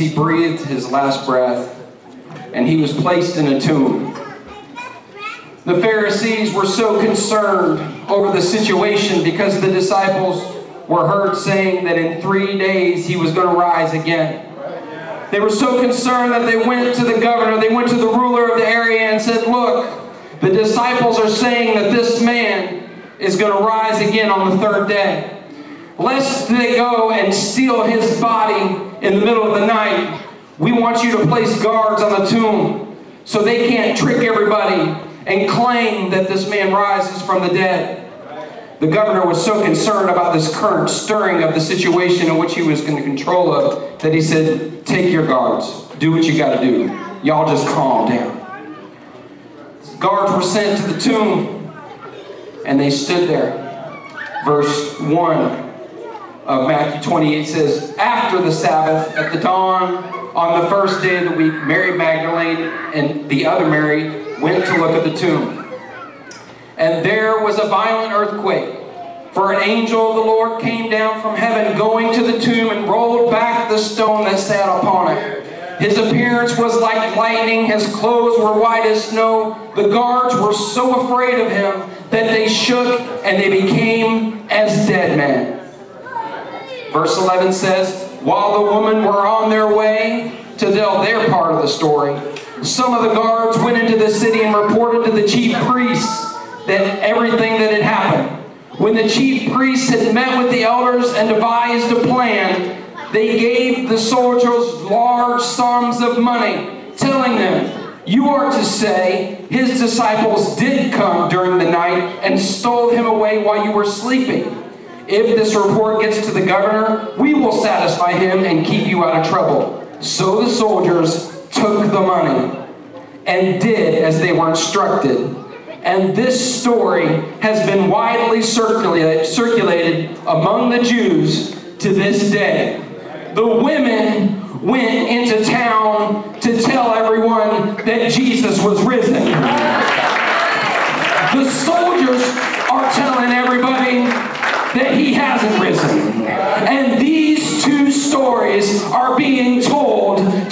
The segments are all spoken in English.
he breathed his last breath, and he was placed in a tomb. The Pharisees were so concerned over the situation because the disciples were heard saying that in three days he was going to rise again. They were so concerned that they went to the governor, they went to the ruler of the area and said, Look, the disciples are saying that this man is going to rise again on the third day. Lest they go and steal his body in the middle of the night, we want you to place guards on the tomb so they can't trick everybody and claim that this man rises from the dead. The governor was so concerned about this current stirring of the situation in which he was in control of that he said, Take your guards, do what you got to do. Y'all just calm down. Guards were sent to the tomb and they stood there. Verse 1 of Matthew 28 says, After the Sabbath, at the dawn, on the first day of the week, Mary Magdalene and the other Mary went to look at the tomb. And there was a violent earthquake. For an angel of the Lord came down from heaven, going to the tomb, and rolled back the stone that sat upon it. His appearance was like lightning, his clothes were white as snow. The guards were so afraid of him that they shook and they became as dead men. Verse 11 says, While the women were on their way to tell their part of the story, some of the guards went into the city and reported to the chief priests that everything that had happened. When the chief priests had met with the elders and devised a plan, they gave the soldiers large sums of money, telling them, You are to say, His disciples did come during the night and stole him away while you were sleeping. If this report gets to the governor, we will satisfy him and keep you out of trouble. So the soldiers took the money and did as they were instructed. And this story has been widely circulated, among the Jews to this day. The women went into town to tell everyone that Jesus was risen. The soldiers are telling everybody that he hasn't risen. And these two stories are being told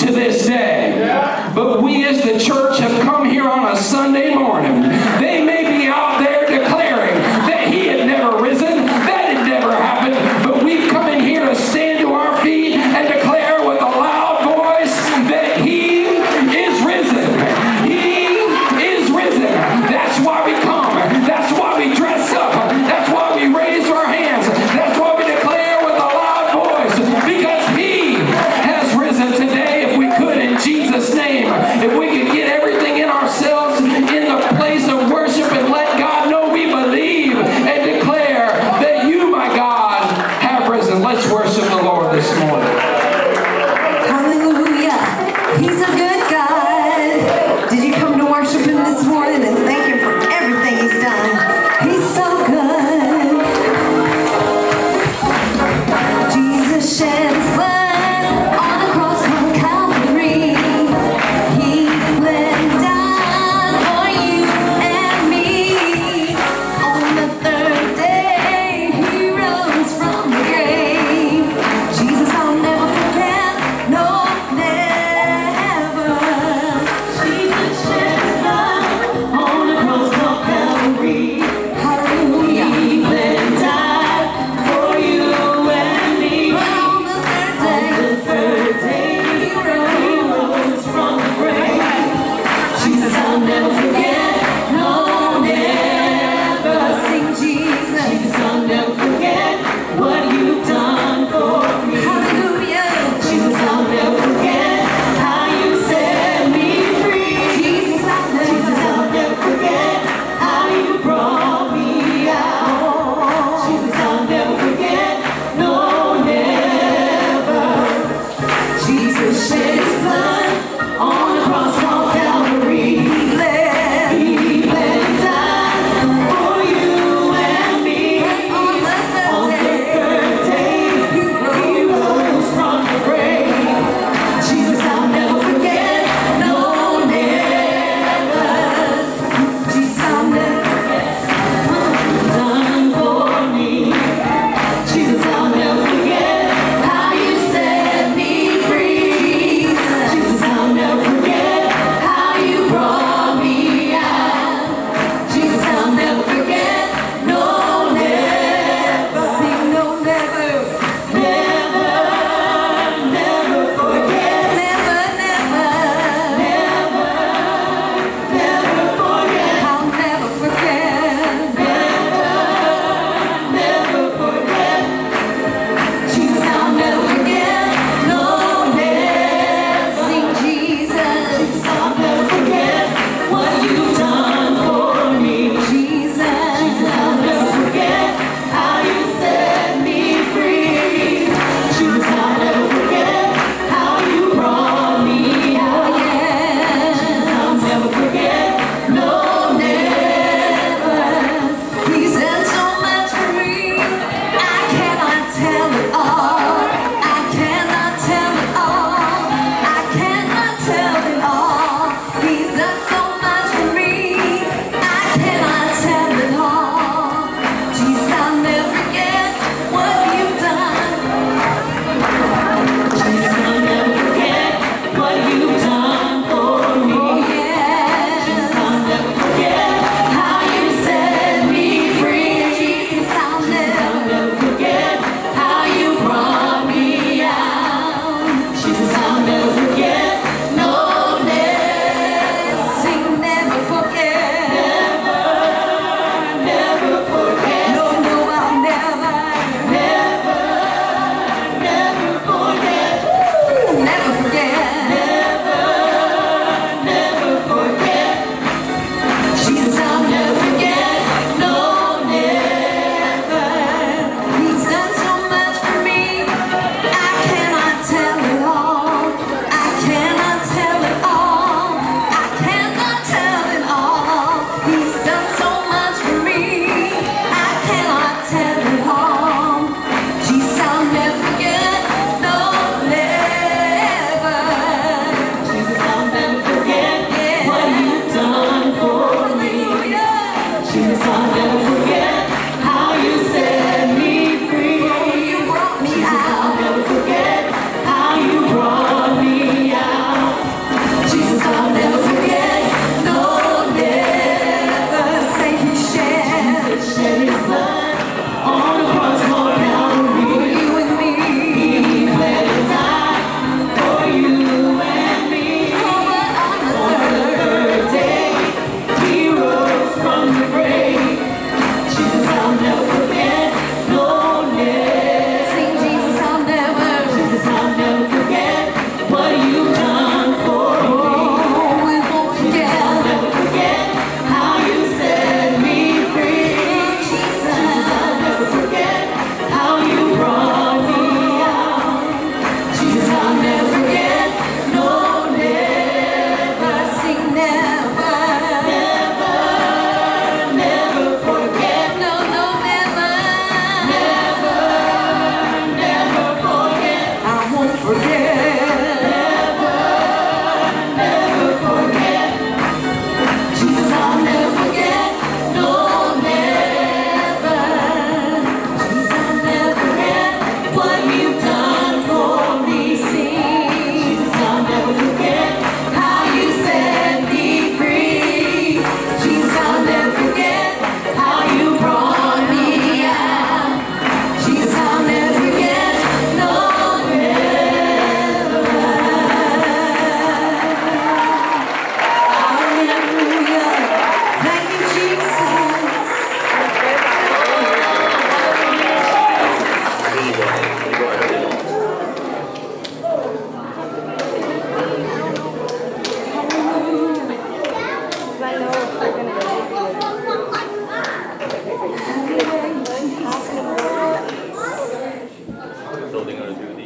building owner do?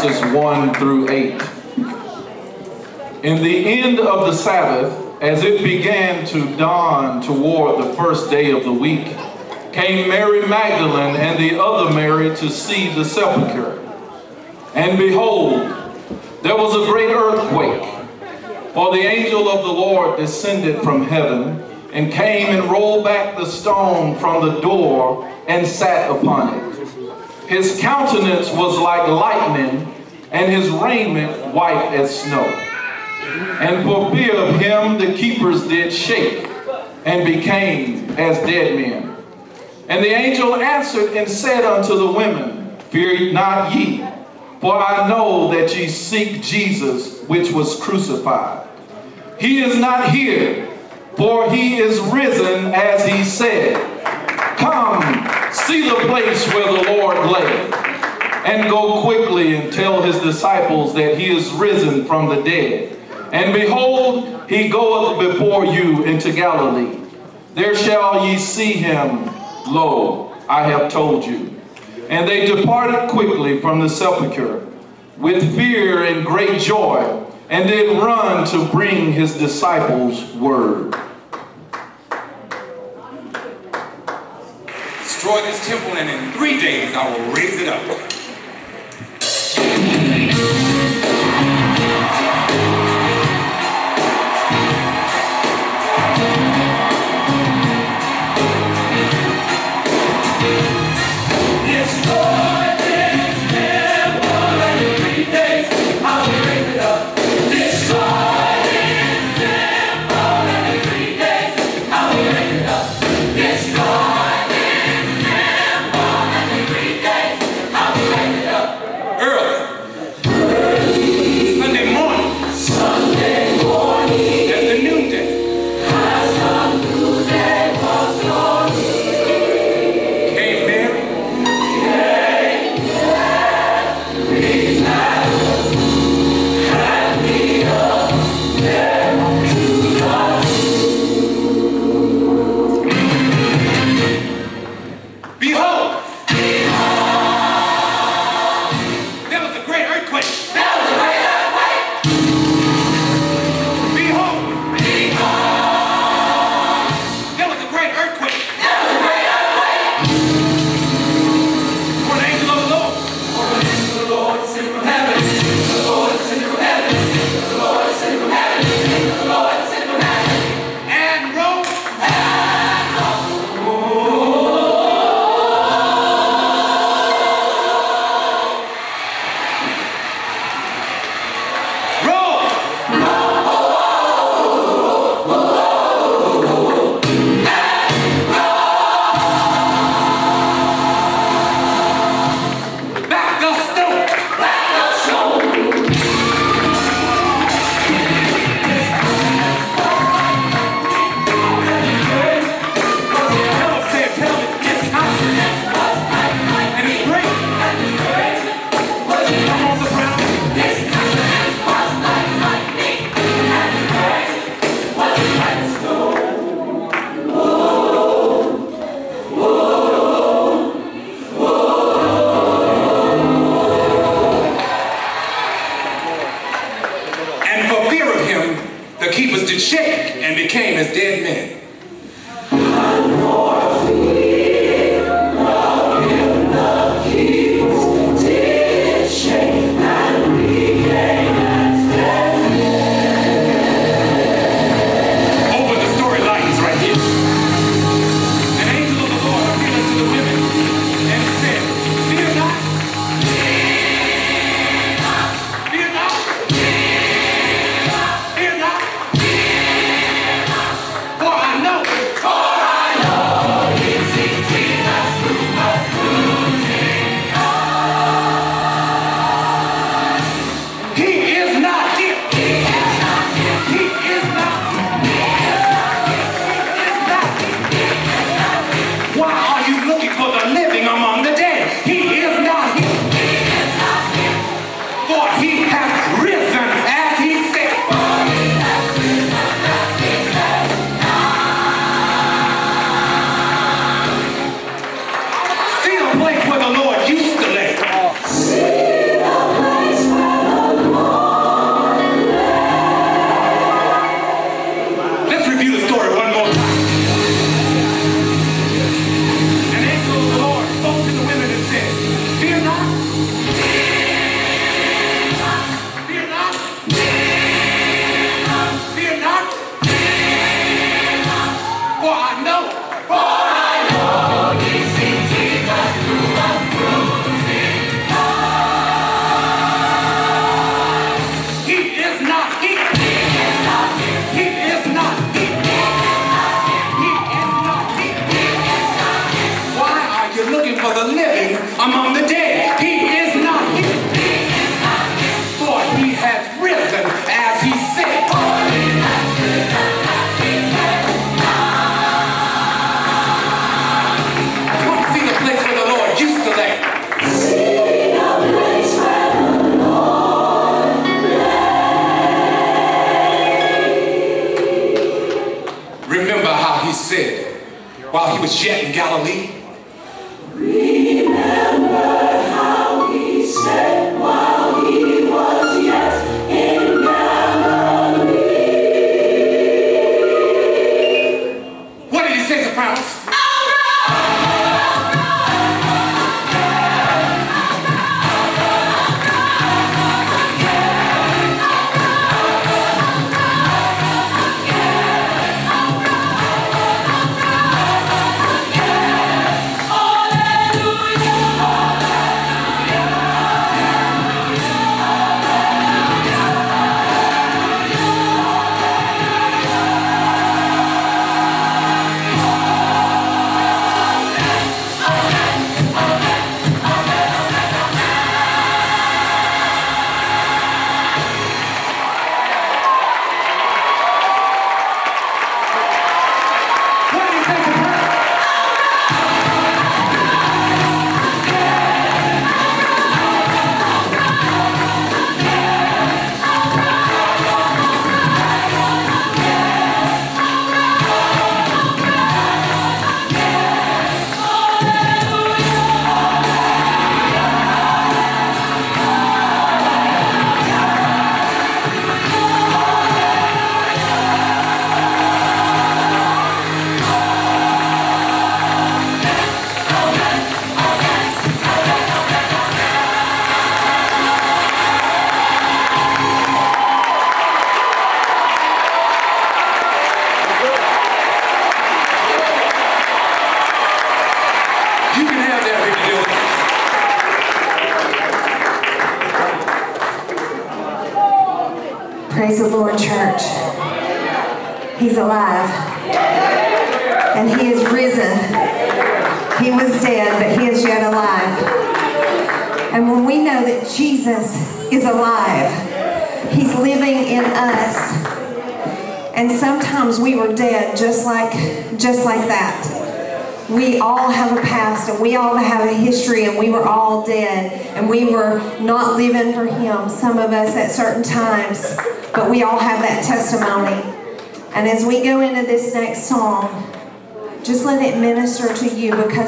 Verses 1 through 8. In the end of the Sabbath, as it began to dawn toward the first day of the week, came Mary Magdalene and the other Mary to see the sepulchre. And behold, there was a great earthquake, for the angel of the Lord descended from heaven and came and rolled back the stone from the door and sat upon it. His countenance was like lightning, and his raiment white as snow. And for fear of him, the keepers did shake and became as dead men. And the angel answered and said unto the women, Fear not ye, for I know that ye seek Jesus, which was crucified. He is not here, for he is risen as he said. Come, see the place where the Lord lay, and go quickly and tell his disciples that he is risen from the dead. And behold, he goeth before you into Galilee. There shall ye see him. Lo, I have told you. And they departed quickly from the sepulchre with fear and great joy, and did run to bring his disciples word. Destroy this temple, and in three days I will raise it up.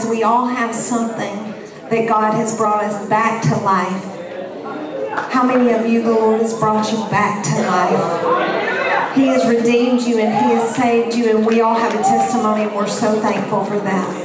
because we all have something that God has brought us back to life. How many of you the Lord has brought you back to life? He has redeemed you and He has saved you, and we all have a testimony, and we're so thankful for that.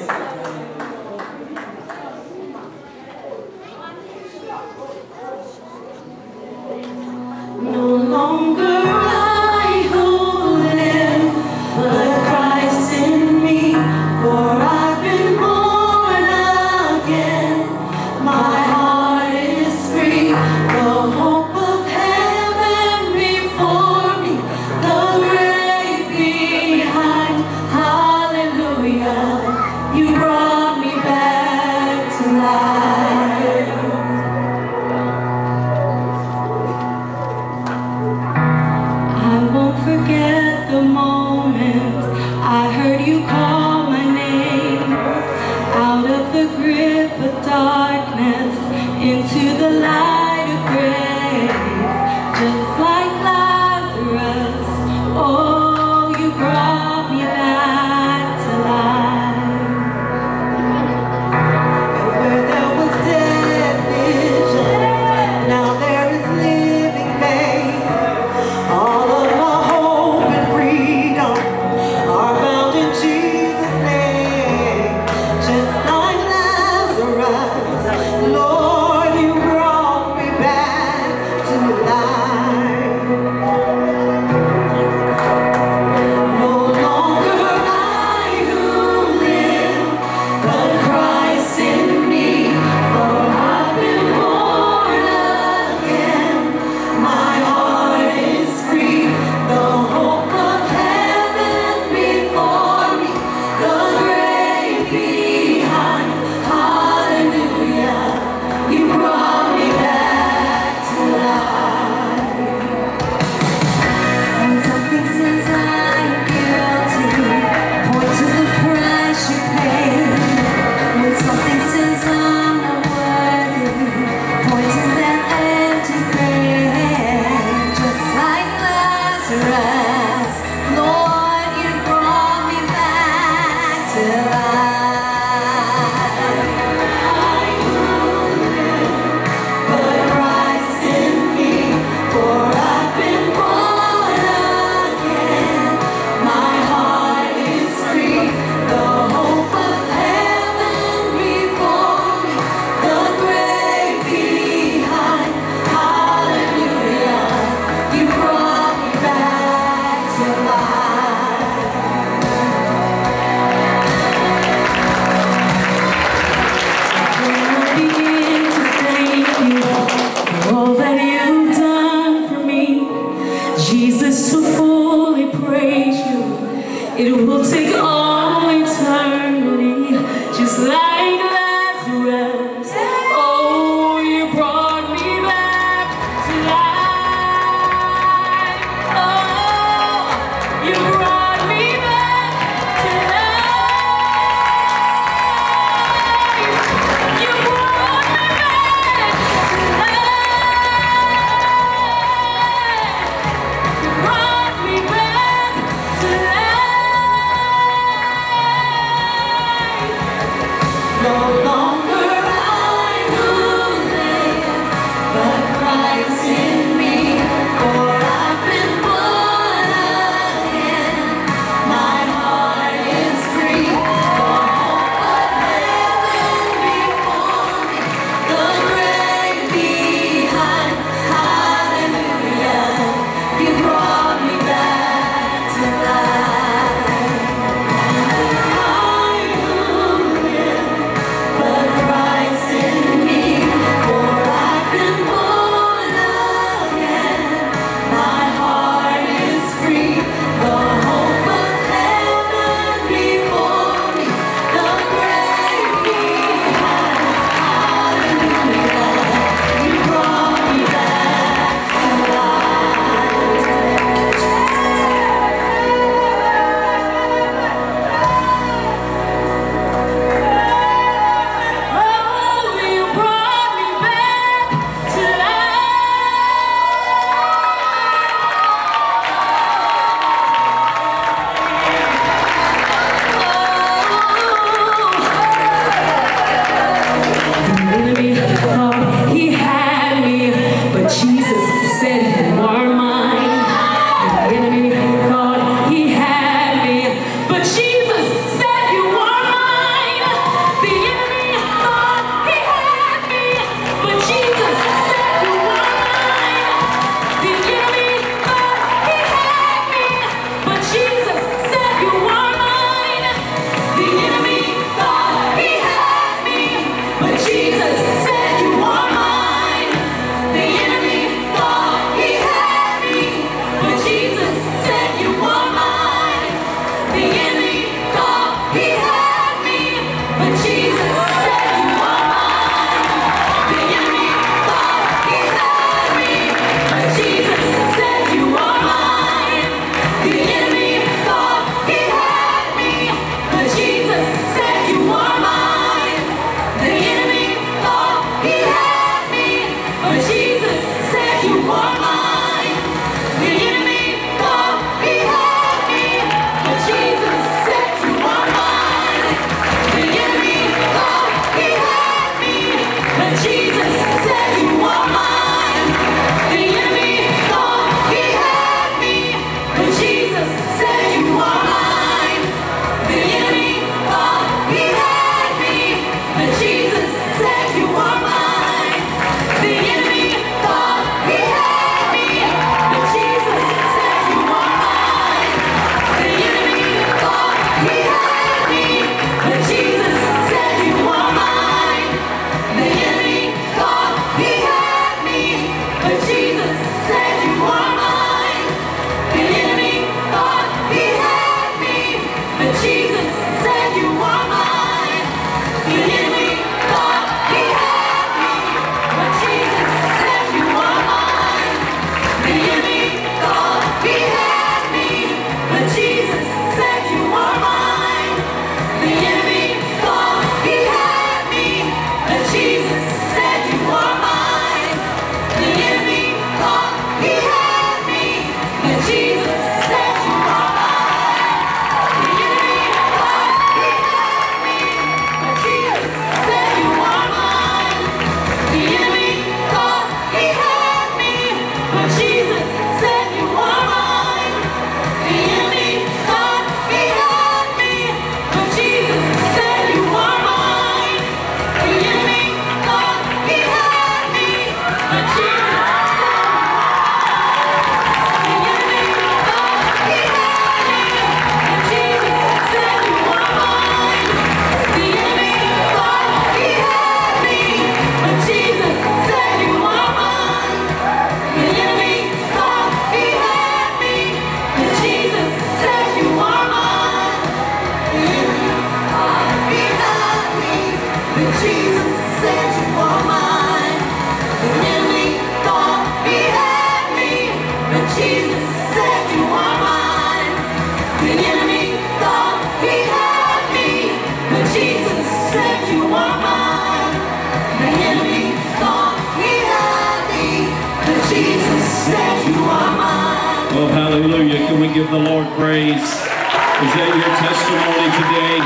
Give the Lord praise? Is that your testimony today?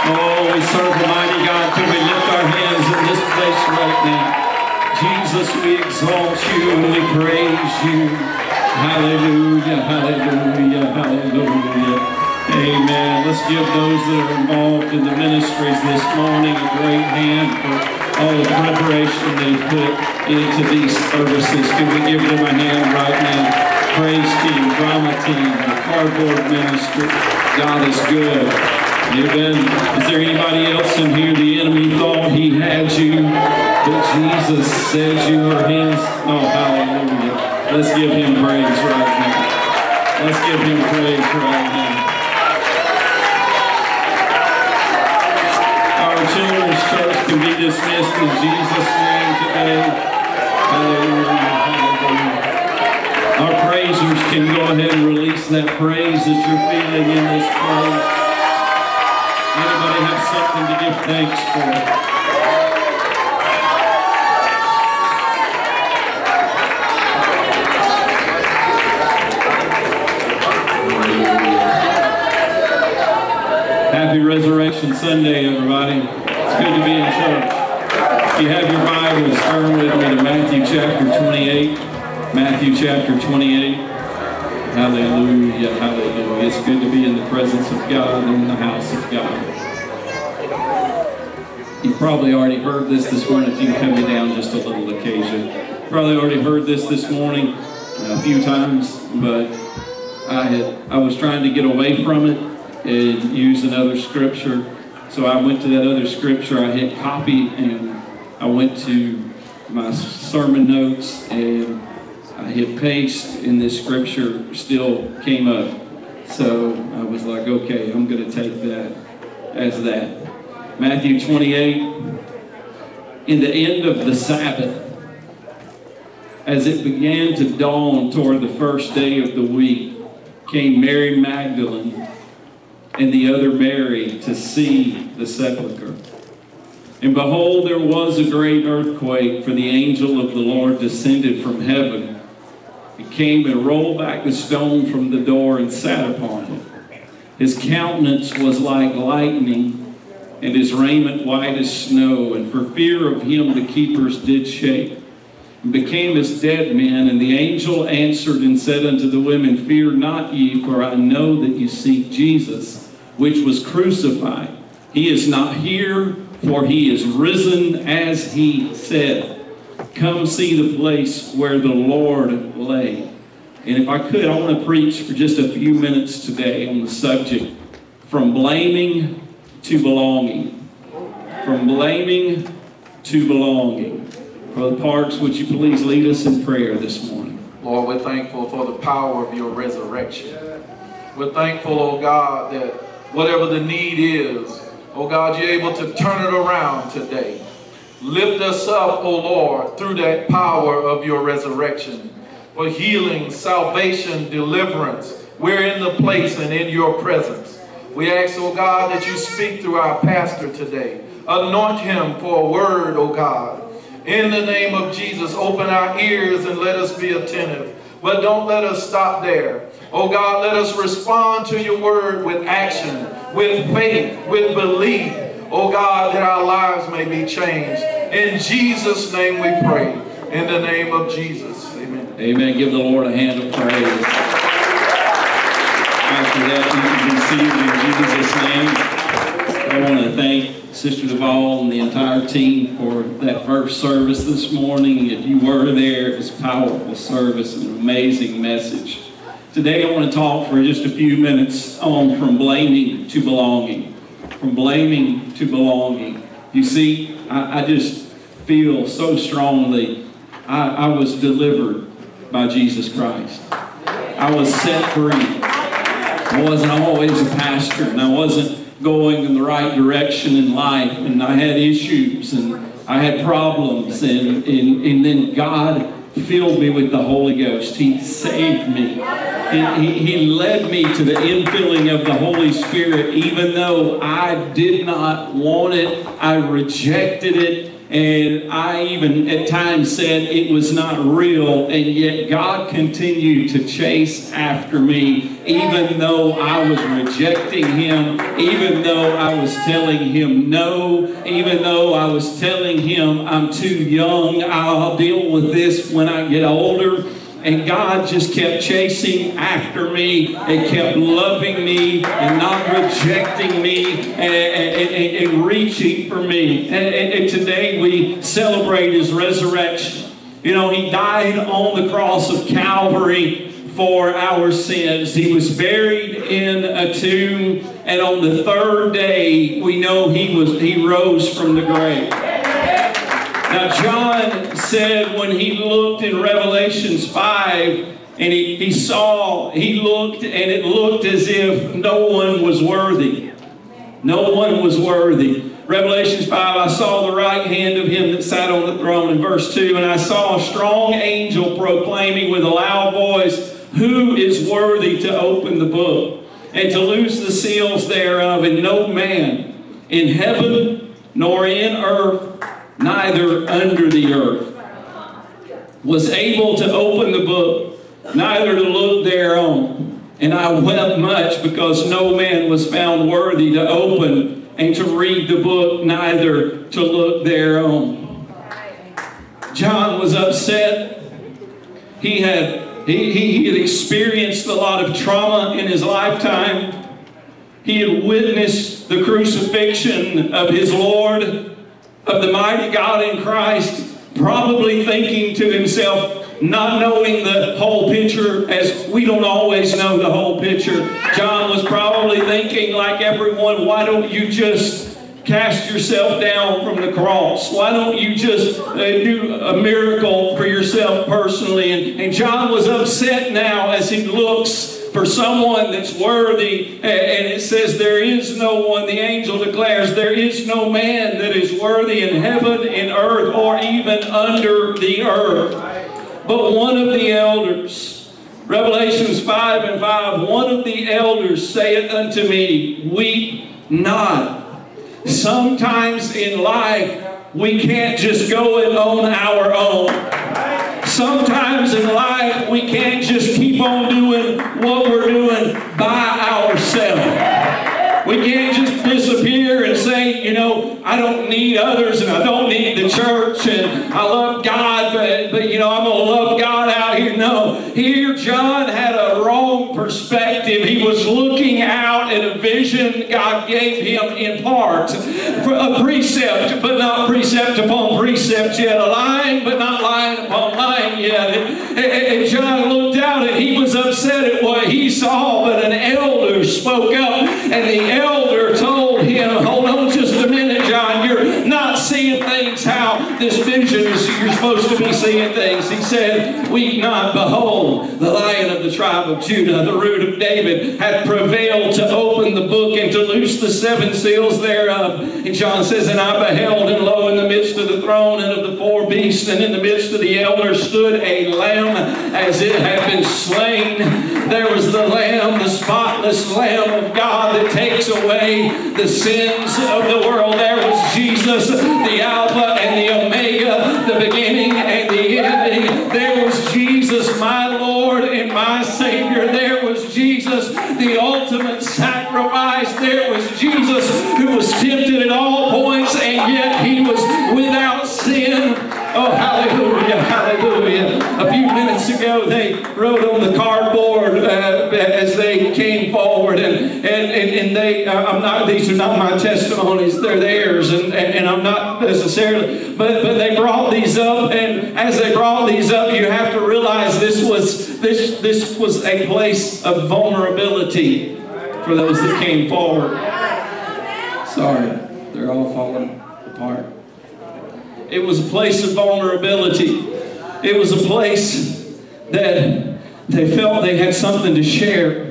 Oh, we serve the mighty God. Can we lift our hands in this place right now? Jesus, we exalt you and we praise you. Hallelujah, hallelujah, hallelujah. Amen. Let's give those that are involved in the ministries this morning a great hand for all the preparation they've put into these services. Can we give them a hand right now? Praise team, drama team, cardboard ministry. God is good. Amen. Is there anybody else in here the enemy thought he had you, but Jesus said you were his? Oh, hallelujah. Let's give him praise right now. Let's give him praise right now. Our children's church can be dismissed in Jesus' name today. Hallelujah. Can go ahead and release that praise that you're feeling in this place. Anybody have something to give thanks for? Happy Resurrection Sunday, everybody. It's good to be in church. If you have your Bibles, turn with me to Matthew chapter 28. Matthew chapter 28. Hallelujah, hallelujah. It's good to be in the presence of God and in the house of God. You've probably already heard this this morning. If you come down just a little occasion. Probably already heard this this morning a few times, but I had I was trying to get away from it and use another scripture. So I went to that other scripture. I hit copy and I went to my sermon notes and I hit paste, and this scripture still came up. So I was like, okay, I'm going to take that as that. Matthew 28. In the end of the Sabbath, as it began to dawn toward the first day of the week, came Mary Magdalene and the other Mary to see the sepulchre. And behold, there was a great earthquake, for the angel of the Lord descended from heaven. He came and rolled back the stone from the door and sat upon it. His countenance was like lightning, and his raiment white as snow. And for fear of him, the keepers did shake and became as dead men. And the angel answered and said unto the women, Fear not ye, for I know that ye seek Jesus, which was crucified. He is not here, for he is risen as he said. Come see the place where the Lord lay. And if I could, I want to preach for just a few minutes today on the subject from blaming to belonging. From blaming to belonging. Brother Parks, would you please lead us in prayer this morning? Lord, we're thankful for the power of your resurrection. We're thankful, oh God, that whatever the need is, oh God, you're able to turn it around today. Lift us up, oh Lord, through that power of your resurrection for healing, salvation, deliverance. We're in the place and in your presence. We ask, oh God, that you speak through our pastor today. Anoint him for a word, oh God. In the name of Jesus, open our ears and let us be attentive. But don't let us stop there. Oh God, let us respond to your word with action, with faith, with belief. Oh God, that our lives may be changed. In Jesus' name we pray. In the name of Jesus. Amen. Amen. Give the Lord a hand of praise. After that, you can be seated in Jesus' name. I want to thank Sister Duvall and the entire team for that first service this morning. If you were there, it was a powerful service, and an amazing message. Today, I want to talk for just a few minutes on from blaming to belonging. From blaming to belonging. You see, I, I just feel so strongly I, I was delivered by Jesus Christ. I was set free. I wasn't always a pastor, and I wasn't going in the right direction in life, and I had issues and I had problems, and, and, and then God filled me with the Holy Ghost. He saved me. And he, he led me to the infilling of the Holy Spirit, even though I did not want it, I rejected it, And I even at times said it was not real, and yet God continued to chase after me, even though I was rejecting Him, even though I was telling Him no, even though I was telling Him I'm too young, I'll deal with this when I get older. And God just kept chasing after me and kept loving me and not rejecting me and, and, and- and reaching for me. And, today we celebrate his resurrection. You know, he died on the cross of Calvary for our sins. He was buried in a tomb, and on the third day, we know he was he rose from the grave. Now, John said when he looked in Revelations 5 and he, he saw, he looked and it looked as if no one was worthy. No one was worthy. Revelations 5, I saw the right hand of him that sat on the throne in verse 2, and I saw a strong angel proclaiming with a loud voice, Who is worthy to open the book and to loose the seals thereof? And no man in heaven nor in earth neither under the earth, was able to open the book, neither to look thereon. And I wept much because no man was found worthy to open and to read the book, neither to look thereon. John was upset. He had he, he, he had experienced a lot of trauma in his lifetime. He had witnessed the crucifixion of his Lord, of the mighty God in Christ, probably thinking to himself, not knowing the whole picture, as we don't always know the whole picture. John was probably thinking, like everyone, why don't you just cast yourself down from the cross? Why don't you just uh, do a miracle for yourself personally? And, and John was upset now as he looks for someone that's worthy. And it says, There is no one, the angel declares, there is no man that is worthy in heaven, in earth, or even under the earth. But one of the elders, Revelations 5 and 5, one of the elders saith unto me, Weep not. Sometimes in life, we can't just go it on our own. Sometimes in life, we can't just keep on doing what we're doing by ourselves. We can't just disappear and say, you know, I don't need others and I don't need the church and I love God, but, but you know, I'm going to love God out here. No. Here, John had a wrong perspective. He was looking out at a vision God gave him in part, a precept, but not precept upon precept yet, a line, but not line upon line yet. And, John looked out and he was upset at what he saw, but an elder spoke up and the elder supposed to be seeing things. He said, Weep not, behold, the lion of the tribe of Judah, the root of David, hath prevailed to open the book and to loose the seven seals thereof. And John says, And I beheld, and lo, in the midst of the throne and of the four beasts, and in the midst of the elders stood a lamb as it had been slain. There was the lamb, the spotless lamb of God that takes away the sins of the world. There was Jesus, the Alpha and the Omega, the beginning and the ending. There was Jesus, my Lord and my Savior. There was Jesus, the ultimate sacrifice. There was Jesus who was tempted at all points and yet he was without sin. Oh, hallelujah, hallelujah. A few minutes ago, they wrote on the cardboard uh, as they came forward, and, and, and, and they, uh, I'm not, these are not my testimonies, they're theirs, and, and, and I'm not necessarily, but, but they brought these up, and as they brought these up, you have to realize this was, this, this was a place of vulnerability for those that came forward. Sorry, they're all falling apart. It was a place of vulnerability. It was a place that they felt they had something to share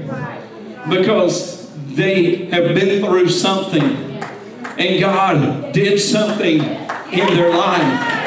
because they have been through something and God did something in their life.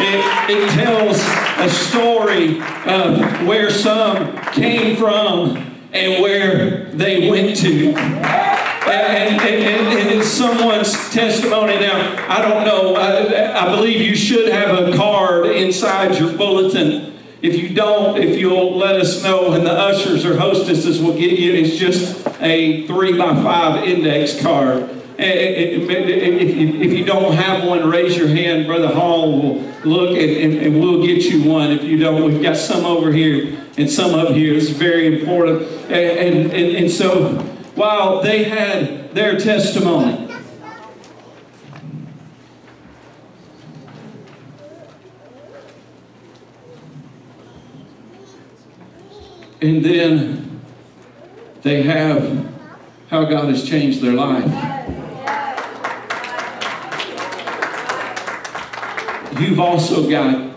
It, it tells a story of where some came from and where they went to. And, and, and, and it's someone's testimony. Now, I don't know, I, I believe you should have a card inside your bulletin. If you don't, if you'll let us know, and the ushers or hostesses will get you, it's just a three by five index card. Eh, eh, eh, if if- if you don't have one, raise your hand. Brother Hall will look and, we'll get you one. If you don't, we've got some over here and some up here. It's very important. And, and, and so while they had their testimony, and then they have how God has changed their life. You've also got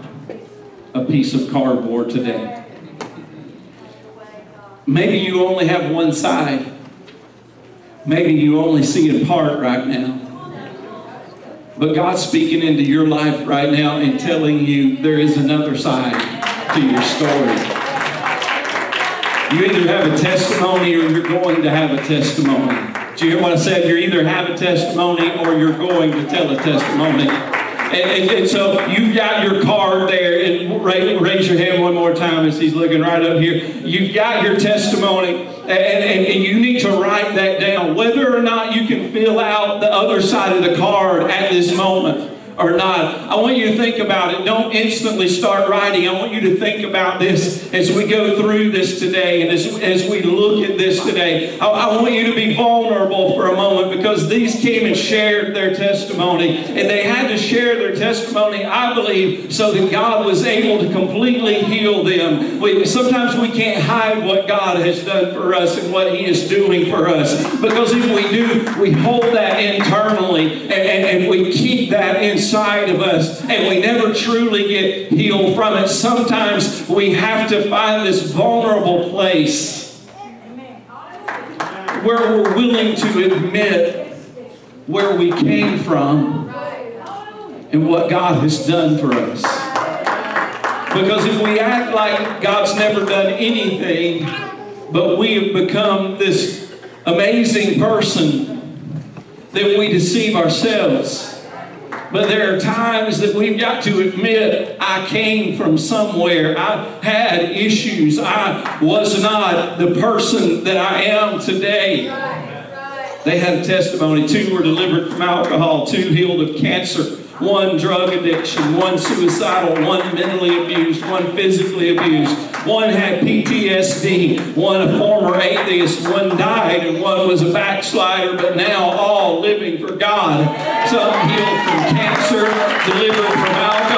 a piece of cardboard today. Maybe you only have one side. Maybe you only see in part right now. But God's speaking into your life right now and telling you there is another side to your story. You either have a testimony or you're going to have a testimony. Do you hear what I said? You either have a testimony or you're going to tell a testimony. And, and- and so you've got your card there, and raise, raise your hand one more time as he's looking right up here. You've got your testimony, and, and, and you need to write that down. Whether or not you can fill out the other side of the card at this moment or not. I want you to think about it. Don't instantly start writing. I want you to think about this as we go through this today and as, as we look at this today. I, I want you to be vulnerable for a moment because these came and shared their testimony. And they had to share their testimony, I believe, so that God was able to completely heal them. We, sometimes we can't hide what God has done for us and what He is doing for us. Because if we do, we hold that internally and, and, and we keep that inside of us and we never truly get healed from it. Sometimes we have to find this vulnerable place where we're willing to admit where we came from and what God has done for us. Because if we act like God's never done anything, but we have become this amazing person, then we deceive ourselves. But there are times that we've got to admit, I came from somewhere. I had issues. I was not the person that I am today. They had a testimony. Two were delivered from alcohol, two healed of cancer, one drug addiction, one suicidal, one mentally abused, one physically abused, one had PTSD, one a former atheist, one died, and one was a backslider, but now all living for God. Some healed from cancer, delivered from alcohol,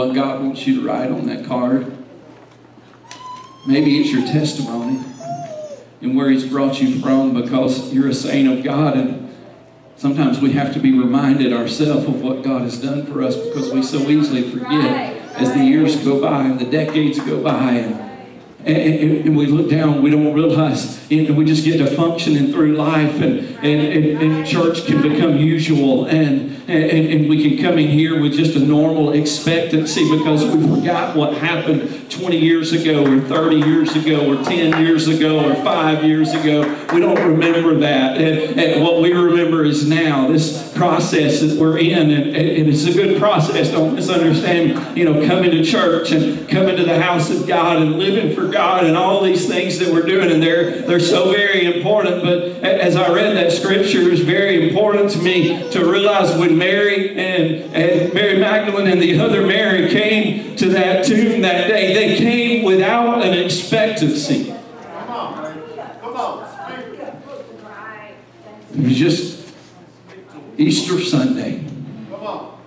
what God wants you to write on that card. Maybe it's your testimony and where He's brought you from because you're a saint of God. And sometimes we have to be reminded ourselves of what God has done for us because we so easily forget as the years go by and the decades go by. And, and, and, and we look down, we don't realize, and we just get to functioning through life, and, and, and, church can become usual, and, and, and we can come in here with just a normal expectancy because we forgot what happened 20 years ago, or 30 years ago, or 10 years ago, or 5 years ago. We don't remember that. And, and what we remember is now, this process that we're in, and, and it's a good process, don't misunderstand, you know, coming to church and coming to the house of God and living for God and all these things that we're doing, and they're, they're so very important. But as I read that scripture, it's very important to me to realize when Mary and, and Mary Magdalene and the other Mary came to that tomb that day, they came without an expectancy. It was just Easter Sunday. Come on.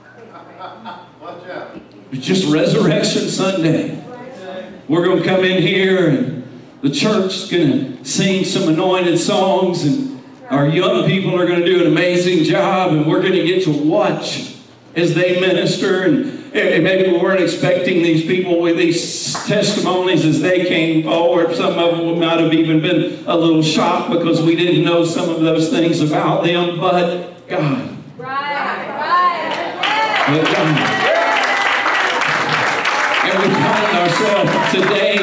Watch out. It's just Resurrection Sunday. We're going to come in here and the church's going to sing some anointed songs and our young people are going to do an amazing job and we're going to get to watch as they minister and and maybe we weren't expecting these people with these testimonies as they came forward. Some of them might have even been a little shocked because we didn't know some of those things about them. But God. Right, right. But God. And we find ourselves today,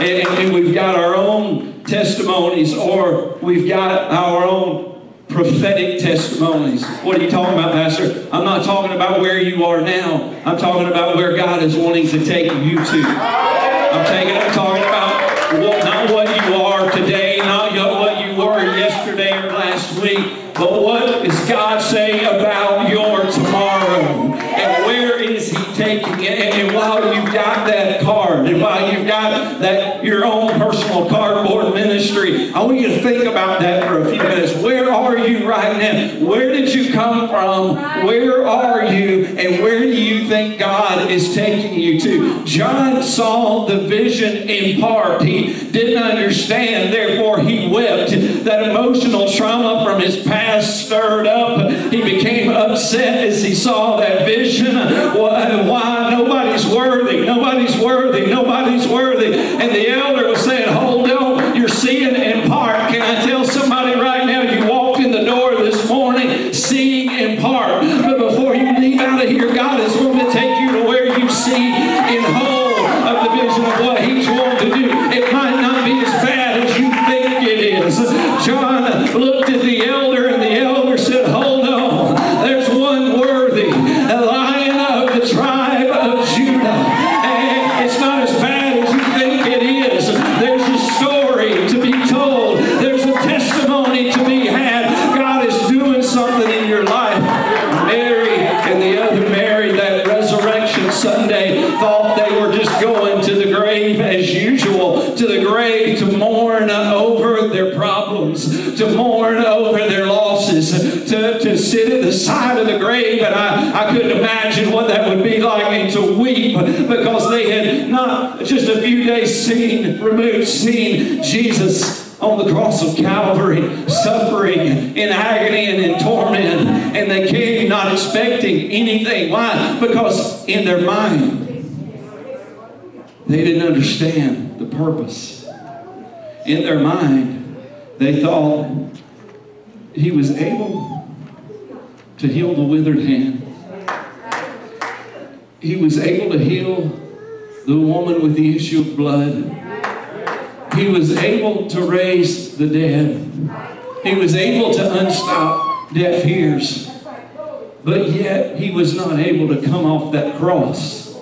and, and we've got our own testimonies, or we've got our own prophetic testimonies. What are you talking about, Pastor? I'm not talking about where you are now. I'm talking about where God is wanting to take you to. I'm taking, I'm talking about what, not what you are today, not what you were yesterday or last week, but what does God say about your tomorrow? And where is He taking it? And, and while you've got that card, and while you've got that your own personal cardboard ministry, I want you to think about that for a few minutes. Where are you right now? Where did you come from? Where are you? And where do you think God is taking you to? John saw the vision in part. He didn't understand, therefore he wept. That emotional trauma from his past stirred up. He became upset as he saw that vision. Why, Sunday, thought they were just going to the grave as usual, to the grave to mourn over their problems, to mourn over their losses, to, to sit at the side of the grave. And I, I couldn't imagine what that would be like and to weep because they had not just a few days seen, removed, seen Jesus on the cross of Calvary, suffering in agony and in torment. And they came not expecting anything. Why? Because in their mind, they didn't understand the purpose. In their mind, they thought he was able to heal the withered hand. He was able to heal the woman with the issue of blood. He was able to raise the dead. He was able to unstop deaf ears. But yet, he was not able to come off that cross.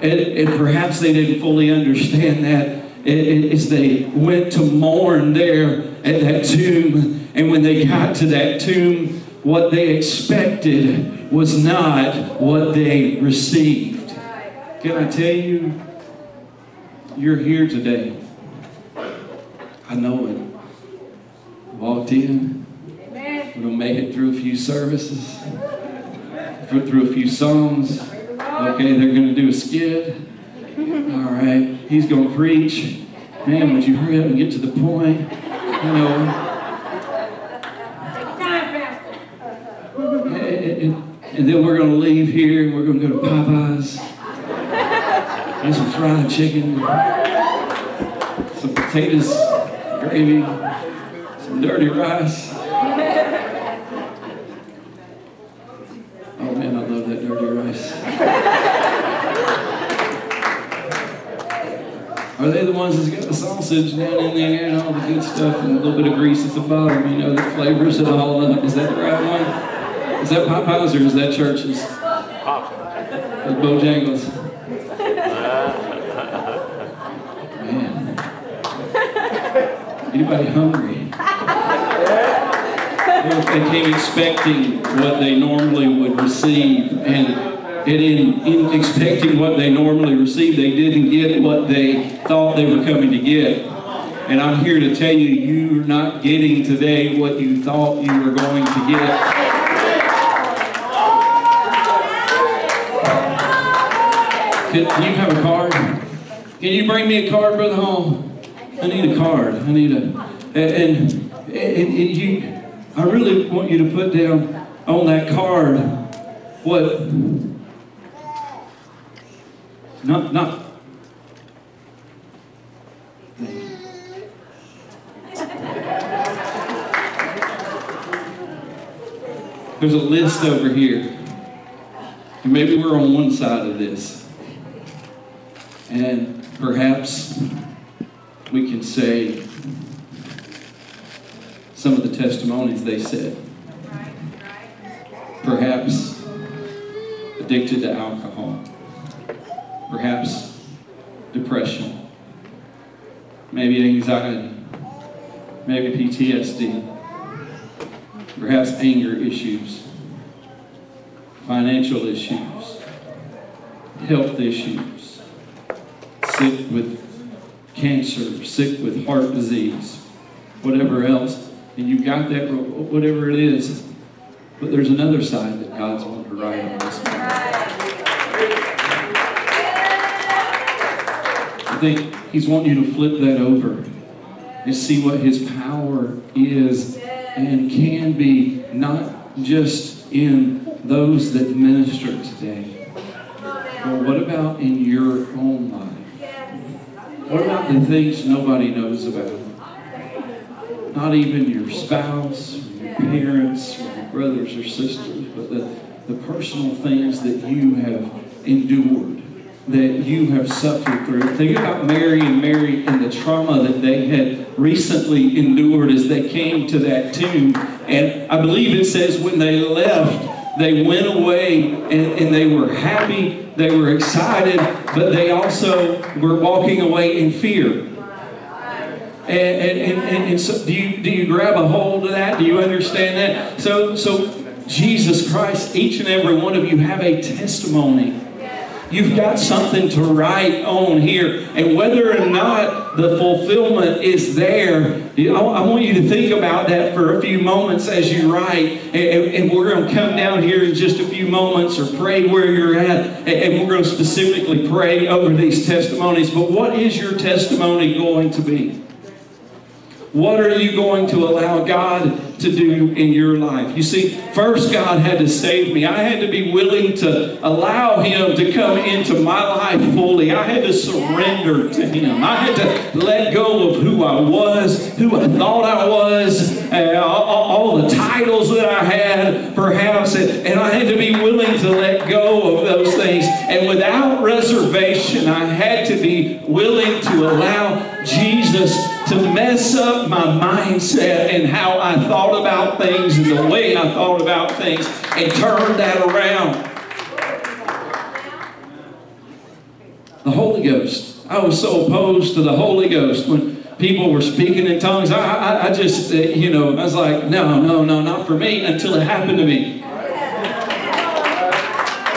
And, and perhaps they didn't fully understand that as they went to mourn there at that tomb. And when they got to that tomb, what they expected was not what they received. Can I tell you, you're here today. I know it. Walked in. We're going to make it through a few services, through, a few songs. Okay, they're going to do a skid. All right, he's going to preach. Man, would you hurry up and get to the point? You know. And, and- and then we're going to leave here and we're going to go to Popeyes. Get some fried chicken, some potatoes, gravy, some dirty rice. Oh man, I love that dirty rice. Are they the ones that's got the sausage down in there and all the good stuff and a little bit of grease at the bottom, you know, that flavors it all up? Is that the right one? Is that Popeyes or is that Church's? That's Bojangles. Man. Anybody hungry? They came expecting what they normally would receive, and, in, in expecting what they normally receive, they didn't get what they thought they were coming to get. And I'm here to tell you, you're not getting today what you thought you were going to get. Can, can you have a card? Can you bring me a card, Brother Hall? I need a card. I need a. And, and, and, you, I really want you to put down on that card what. Not, not. There's a list over here. And maybe we're on one side of this. And perhaps we can say some of the testimonies they said. Perhaps addicted to alcohol. Perhaps depression. Maybe anxiety. Maybe PTSD. Perhaps anger issues. Financial issues. Health issues. Sick with cancer, sick with heart disease, whatever else, and you've got that, whatever it is. But there's another side that God's wanting to write on this morning. I think He's wanting you to flip that over and see what His power is and can be, not just in those that minister today, but what about in your own life? What about the things nobody knows about? Not even your spouse, your parents, your brothers or sisters, but the, the personal things that you have endured, that you have suffered through. Think about Mary and Mary and the trauma that they had recently endured as they came to that tomb. And I believe it says when they left, they went away and, and they were happy, they were excited, but they also were walking away in fear. And, and, and, and, so do you do you grab a hold of that? Do you understand that? So so Jesus Christ, each and every one of you have a testimony. You've got something to write on here. And whether or not the fulfillment is there, you know, I want you to think about that for a few moments as you write. And, and we're going to come down here in just a few moments or pray where you're at. And, and we're going to specifically pray over these testimonies. But what is your testimony going to be? What are you going to allow God to do in your life? You see, first God had to save me. I had to be willing to allow Him to come into my life fully. I had to surrender to Him. I had to let go of who I was, who I thought I was, uh, all, all the titles that I had, perhaps, and, and I had to be willing to let go of those things. And without reservation, I had to be willing to allow Jesus to mess up my mindset and how I thought about things and the way I thought about things and turn that around. The Holy Ghost. I was so opposed to the Holy Ghost when people were speaking in tongues. I, I, I just, uh, you know, I was like, no, no, no, not for me until it happened to me.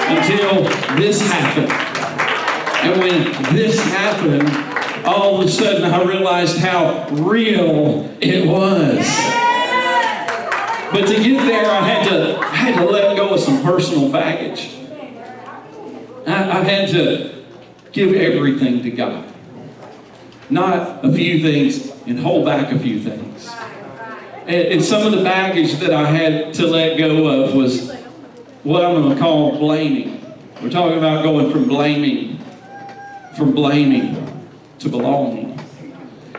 Until this happened. And when this happened, all of a sudden I realized how real it was. But to get there, I had to, I had to let go of some personal baggage. I, I had to give everything to God. Not a few things and hold back a few things. And, and some of the baggage that I had to let go of was what I'm going to call blaming. We're talking about going from blaming, from blaming to belonging.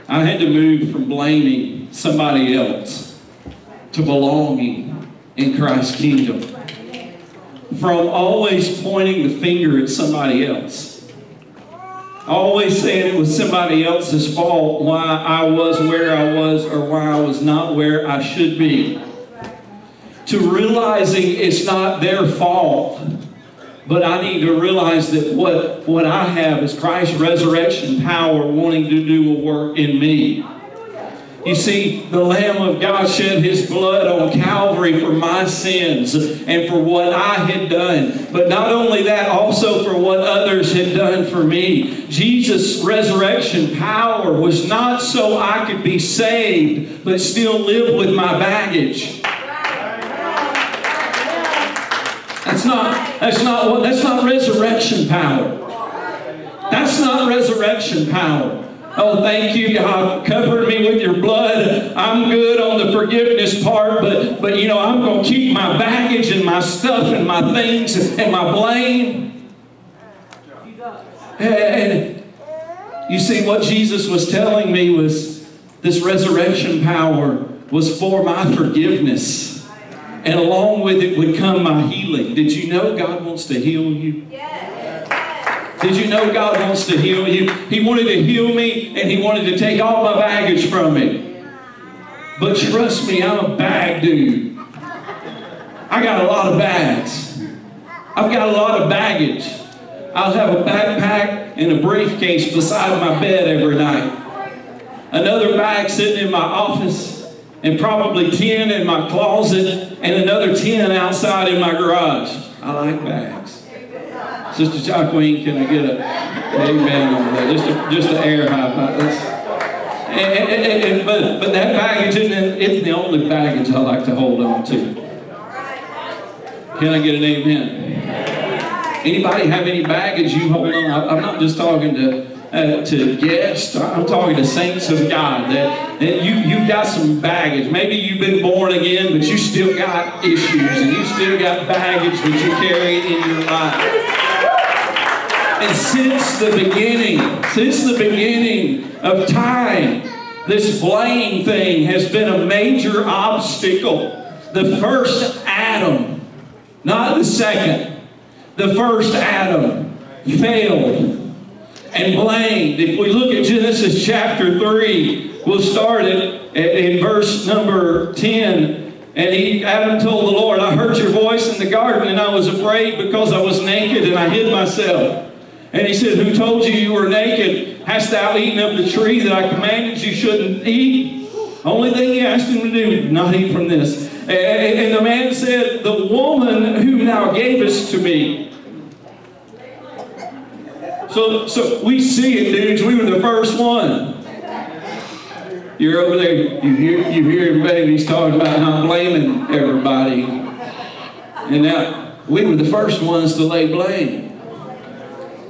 I had to move from blaming somebody else to belonging in Christ's kingdom. From always pointing the finger at somebody else. Always saying it was somebody else's fault why I was where I was or why I was not where I should be. To realizing it's not their fault, but I need to realize that what, what I have is Christ's resurrection power wanting to do a work in me. You see, the Lamb of God shed his blood on Calvary for my sins and for what I had done. But not only that, also for what others had done for me. Jesus' resurrection power was not so I could be saved, but still live with my baggage. That's not, that's not that's not resurrection power. That's not resurrection power. Oh, thank you, God. Covered me with your blood. I'm good on the forgiveness part, but but you know, I'm gonna keep my baggage and my stuff and my things and my blame. And you see, what Jesus was telling me was this resurrection power was for my forgiveness. And along with it would come my healing. Did you know God wants to heal you? Yes. Did you know God wants to heal you? He wanted to heal me and He wanted to take all my baggage from me. But trust me, I'm a bag dude. I got a lot of bags. I've got a lot of baggage. I'll have a backpack and a briefcase beside my bed every night. Another bag sitting in my office, and probably 10 in my closet, and another 10 outside in my garage. I like bags. Sister Jacqueline, can I get a amen on that? Just a, just an air high five. And, and- and- but, but that baggage isn't, the only baggage I like to hold on to. Can I get an amen? Anybody have any baggage you hold on? I'm not just talking to uh, to guests. I'm talking to saints of God that, that you you've got some baggage. Maybe you've been born again, but you still got issues and you still got baggage that you carry in your life. And since the beginning, since the beginning of time, this blame thing has been a major obstacle. The first Adam, not the second, the first Adam failed and blamed. If we look at Genesis chapter 3, we'll start it in verse number 10. And he, Adam told the Lord, I heard your voice in the garden and I was afraid because I was naked and I hid myself. And he said, Who told you you were naked? Hast thou eaten of the tree that I commanded you shouldn't eat? Only thing he asked him to do, not eat from this. And, and the man said, The woman whom thou gavest to me. So, so we see it, dudes. We were the first one. You're over there, you hear, you hear babies talking about not blaming everybody. And now, we were the first ones to lay blame.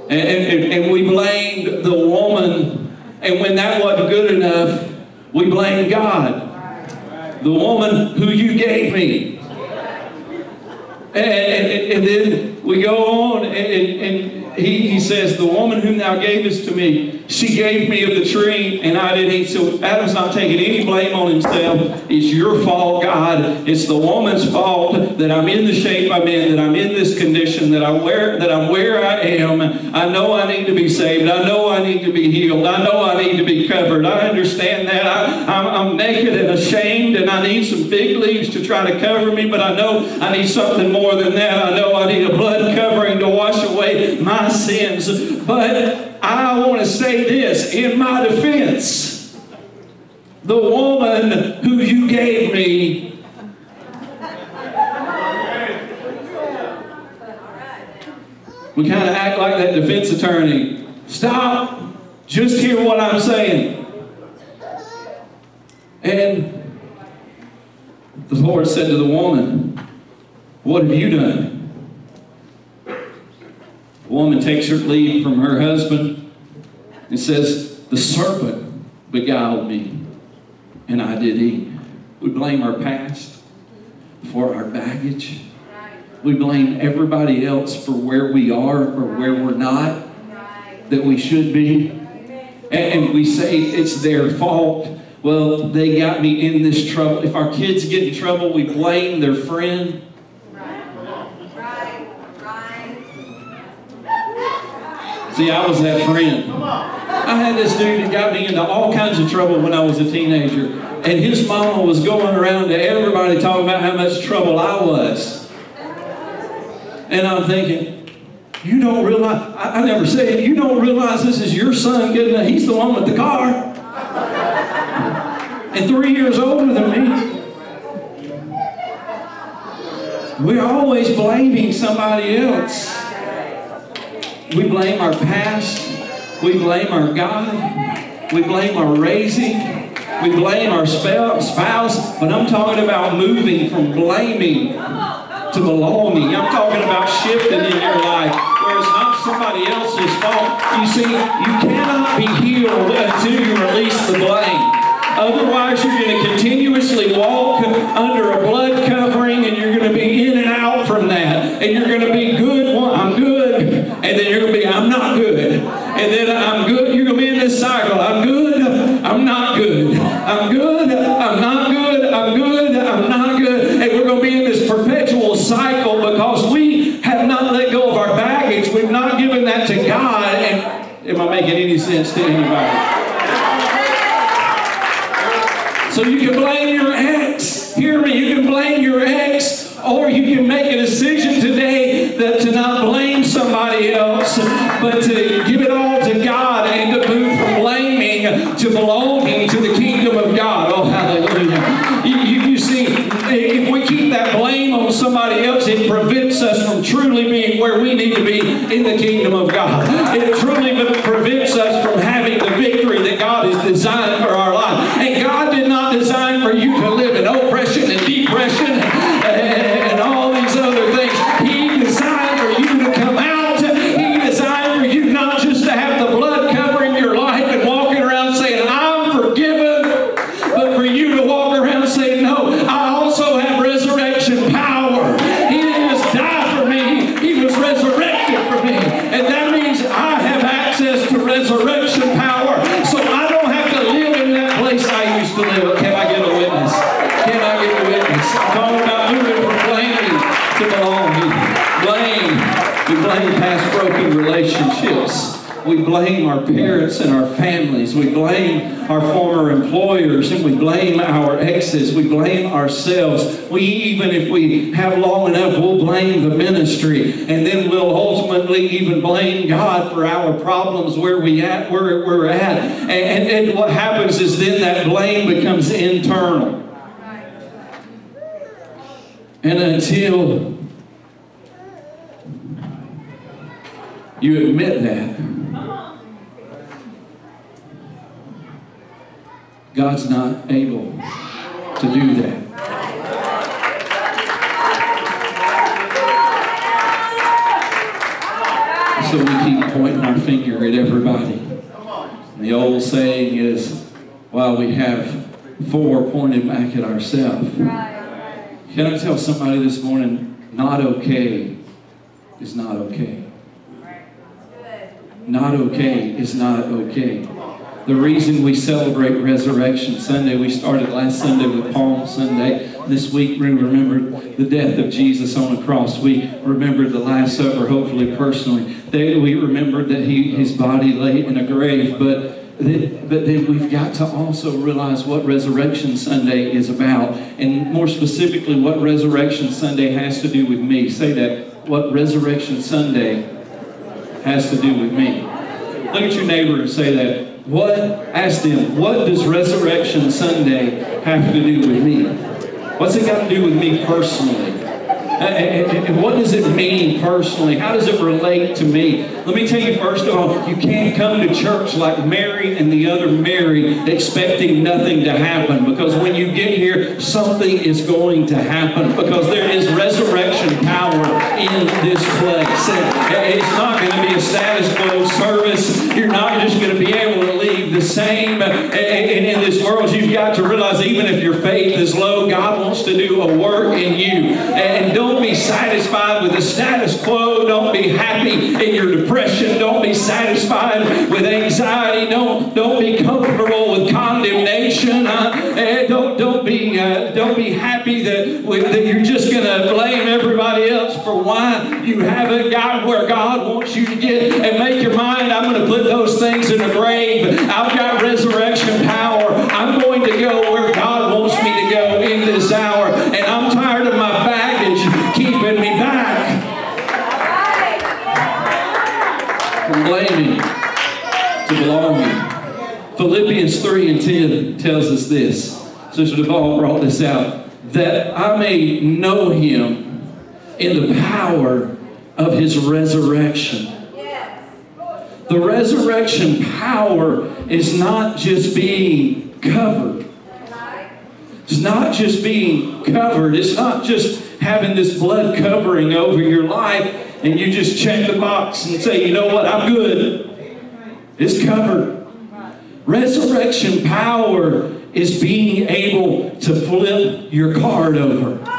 And, and, and we blamed the woman, and when that wasn't good enough, we blamed God. The woman who you gave me. And, and, and then we go on, and, and he, he says, The woman whom thou gavest to me, she gave me of the tree, and I did eat. So Adam's not taking any blame on himself. It's your fault, God. It's the woman's fault that I'm in the shape I'm in, that I'm in this condition, that I'm where, that I'm where I am. I know I need to be saved. I know I need to be healed. I know I need to be covered. I understand that. I, I'm, I'm naked and ashamed, and I need some fig leaves to try to cover me, but I know I need something more than that. I know I need a blood covering to wash my sins. But I want to say this in my defense. The woman who you gave me we kind of act like that defense attorney. Stop. Just hear what I'm saying. And the Lord said to the woman, What have you done? The woman takes her leave from her husband and says, The serpent beguiled me, and I did eat. We blame our past for our baggage. We blame everybody else for where we are or where we're not that we should be. And, we say it's their fault. Well, they got me in this trouble. If our kids get in trouble, we blame their friend. See, I was that friend. I had this dude that got me into all kinds of trouble when I was a teenager. And his mama was going around to everybody talking about how much trouble I was. And I'm thinking, you don't realize, I, I never said you don't realize this is your son getting a, he's the one with the car. And three years older than me. We're always blaming somebody else. We blame our past. We blame our God. We blame our raising. We blame our spouse. But I'm talking about moving from blaming to belonging. I'm talking about shifting in your life where it's not somebody else's fault. You see, you cannot be healed until you release the blame. Otherwise, you're going to continuously walk under a blood covering and you're going to be in and out from that. And you're going to be good, I'm good, and then you're going to be, I'm not good. And then I'm good, you're going to be in this cycle. I'm good, I'm not good. I'm good, I'm not good, I'm good, I'm not good. And we're going to be in this perpetual cycle because we have not let go of our baggage. We've not given that to God. And am I making any sense to anybody? So you can blame your ex. Hear me, you can blame your ex, or you can make a but to give it all to God and to move from blaming to belonging to the kingdom of God. Oh, hallelujah. You, you, see, if we keep that blame on somebody else, it prevents us from truly being where we need to be in the kingdom of God. It truly prevents us from having the victory that God has designed for our parents and our families. We blame our former employers and we blame our exes. We blame ourselves. We, even if we have long enough, we'll blame the ministry. And then we'll ultimately even blame God for our problems where we at, where we're at. And, and, and what happens is then that blame becomes internal. And until you admit that, God's not able to do that. So we keep pointing our finger at everybody. The old saying is, while we have four pointed back at ourselves. Can I tell somebody this morning, not okay is not okay. Not okay is not okay. The reason we celebrate Resurrection Sunday, we started last Sunday with Palm Sunday. This week we remembered the death of Jesus on the cross. We remembered the Last Supper, hopefully personally. Then we remembered that he, his body lay in a grave, but but then we've got to also realize what Resurrection Sunday is about, and more specifically, what Resurrection Sunday has to do with me. Say that. What Resurrection Sunday has to do with me. Look at your neighbor and say that. What? Ask them, what does Resurrection Sunday have to do with me? What's it got to do with me personally? And, and- and what does it mean personally? How does it relate to me? Let me tell you first of all, you can't come to church like Mary and the other Mary expecting nothing to happen because when you get here, something is going to happen because there is resurrection power in this place. Uh, it's not going to be a status quo service. You're not just going to be able the same. And and in this world, you've got to realize even if your faith is low, God wants to do a work in you. And don't be satisfied with the status quo. Don't be happy in your depression. Don't be satisfied with anxiety. Don't don't be comfortable with condemnation. Uh, be uh, don't be happy that with, that you're just going to blame everybody else for why you haven't gotten where God wants you to get. And make your mind. I'm going to put those things in the grave. I've got resurrection power. I'm going to go where God wants me to go in this hour. And I'm tired of my baggage keeping me back from blaming to belonging. Philippians 3 and 10 tells us this. Sister Duvall brought this out. That I may know him in the power of his resurrection. The resurrection power is not just being covered. It's not just being covered. It's not just having this blood covering over your life and you just check the box and say, you know what, I'm good. It's covered. Resurrection power is being able to flip your card over.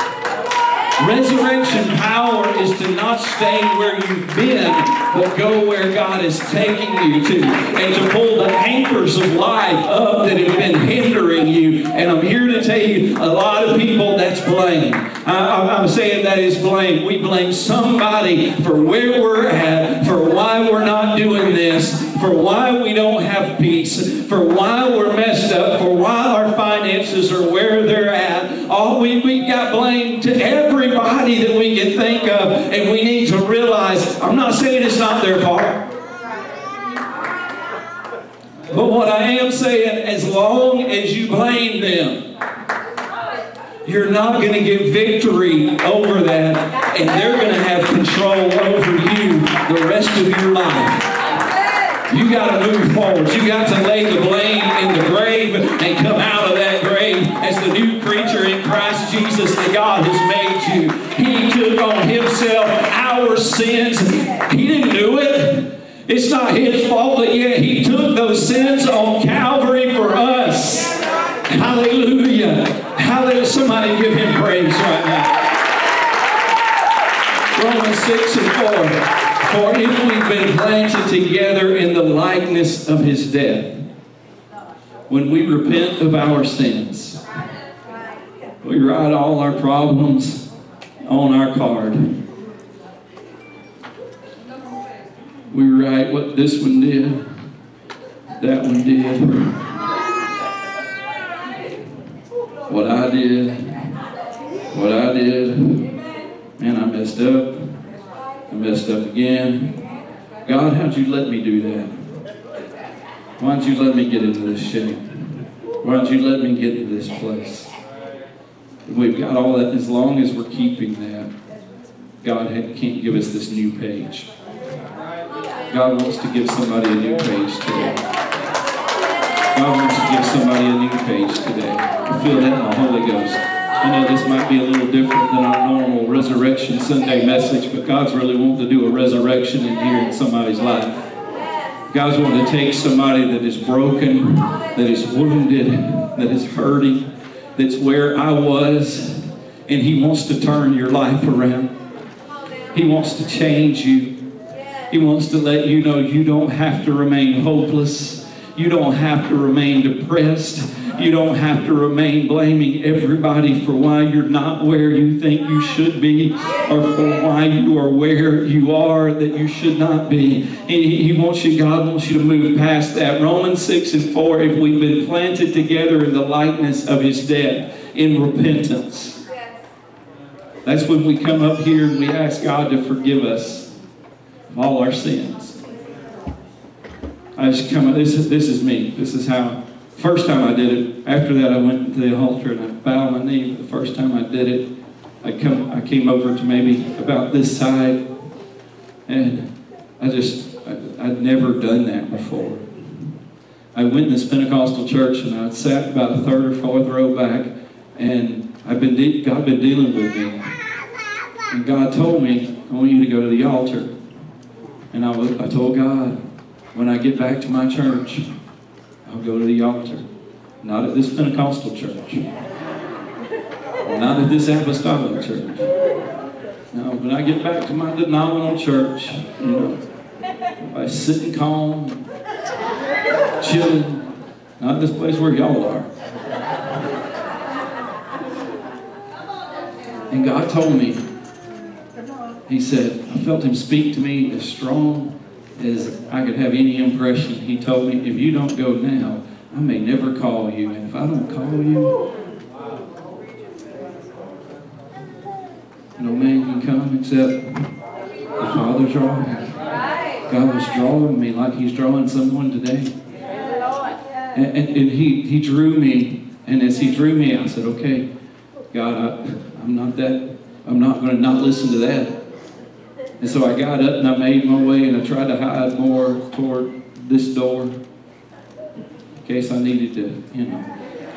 Resurrection power is to not stay where you've been, but go where God is taking you to, and to pull the anchors of life up that have been hindering you. And I'm here to tell you, a lot of people, that's blame. I, I'm saying that is blame. We blame somebody for where we're at, for why we're not doing this, for why we don't have peace, for why we're messed up, for why our finances are where they're we, we got blame to everybody that we can think of, and we need to realize I'm not saying it's not their fault. But what I am saying, as long as you blame them, you're not going to get victory over that, and they're going to have control over you the rest of your life. You got to move forward. You got to lay the blame in the grave and come out of that grave as the new Jesus that God has made you. He took on himself our sins. He didn't do it. It's not his fault, but yet he took those sins on Calvary for us. Hallelujah. Hallelujah. Somebody give him praise right now. Romans 6 and 4. For if we've been planted together in the likeness of his death, when we repent of our sins, we write all our problems on our card. We write what this one did, that one did, what I did, what I did. Man, I messed up. I messed up again. God, how'd you let me do that? Why'd you let me get into this shape? Why'd you let me get into this place? We've got all that. As long as we're keeping that, God can't give us this new page. God wants to give somebody a new page today. God wants to give somebody a new page today. I feel that in the Holy Ghost. I know this might be a little different than our normal Resurrection Sunday message, but God's really wanting to do a resurrection in here in somebody's life. God's wanting to take somebody that is broken, that is wounded, that is hurting, that's where I was, and He wants to turn your life around. He wants to change you. He wants to let you know you don't have to remain hopeless. You don't have to remain depressed. You don't have to remain blaming everybody for why you're not where you think you should be or for why you are where you are that you should not be. He, wants you, God wants you to move past that. Romans 6 and 4, if we've been planted together in the likeness of his death, in repentance. That's when we come up here and we ask God to forgive us of all our sins. I just come, this is, this is me. This is how First time I did it, after that I went to the altar and I bowed my knee. The first time I did it, I come I came over to maybe about this side and I just I, I'd never done that before. I went in this Pentecostal church and I sat about a third or fourth row back and I've been de- God been dealing with me. And God told me, I want you to go to the altar. And I, was, I told God, when I get back to my church, I'll go to the altar. Not at this Pentecostal church. Not at this apostolic church. No, when I get back to my denominational church, you know, by sitting calm, chilling, not this place where y'all are. And God told me, He said, I felt Him speak to me as strong as I could have any impression. He told me, if you don't go now, I may never call you. And if I don't call you, no man can come except the Father drawing. God was drawing me like He's drawing someone today. And, and, and he, he drew me, and as He drew me, I said, okay, God, I, I'm not that, I'm not going to not listen to that. And so I got up and I made my way and I tried to hide more toward this door in case I needed to, you know.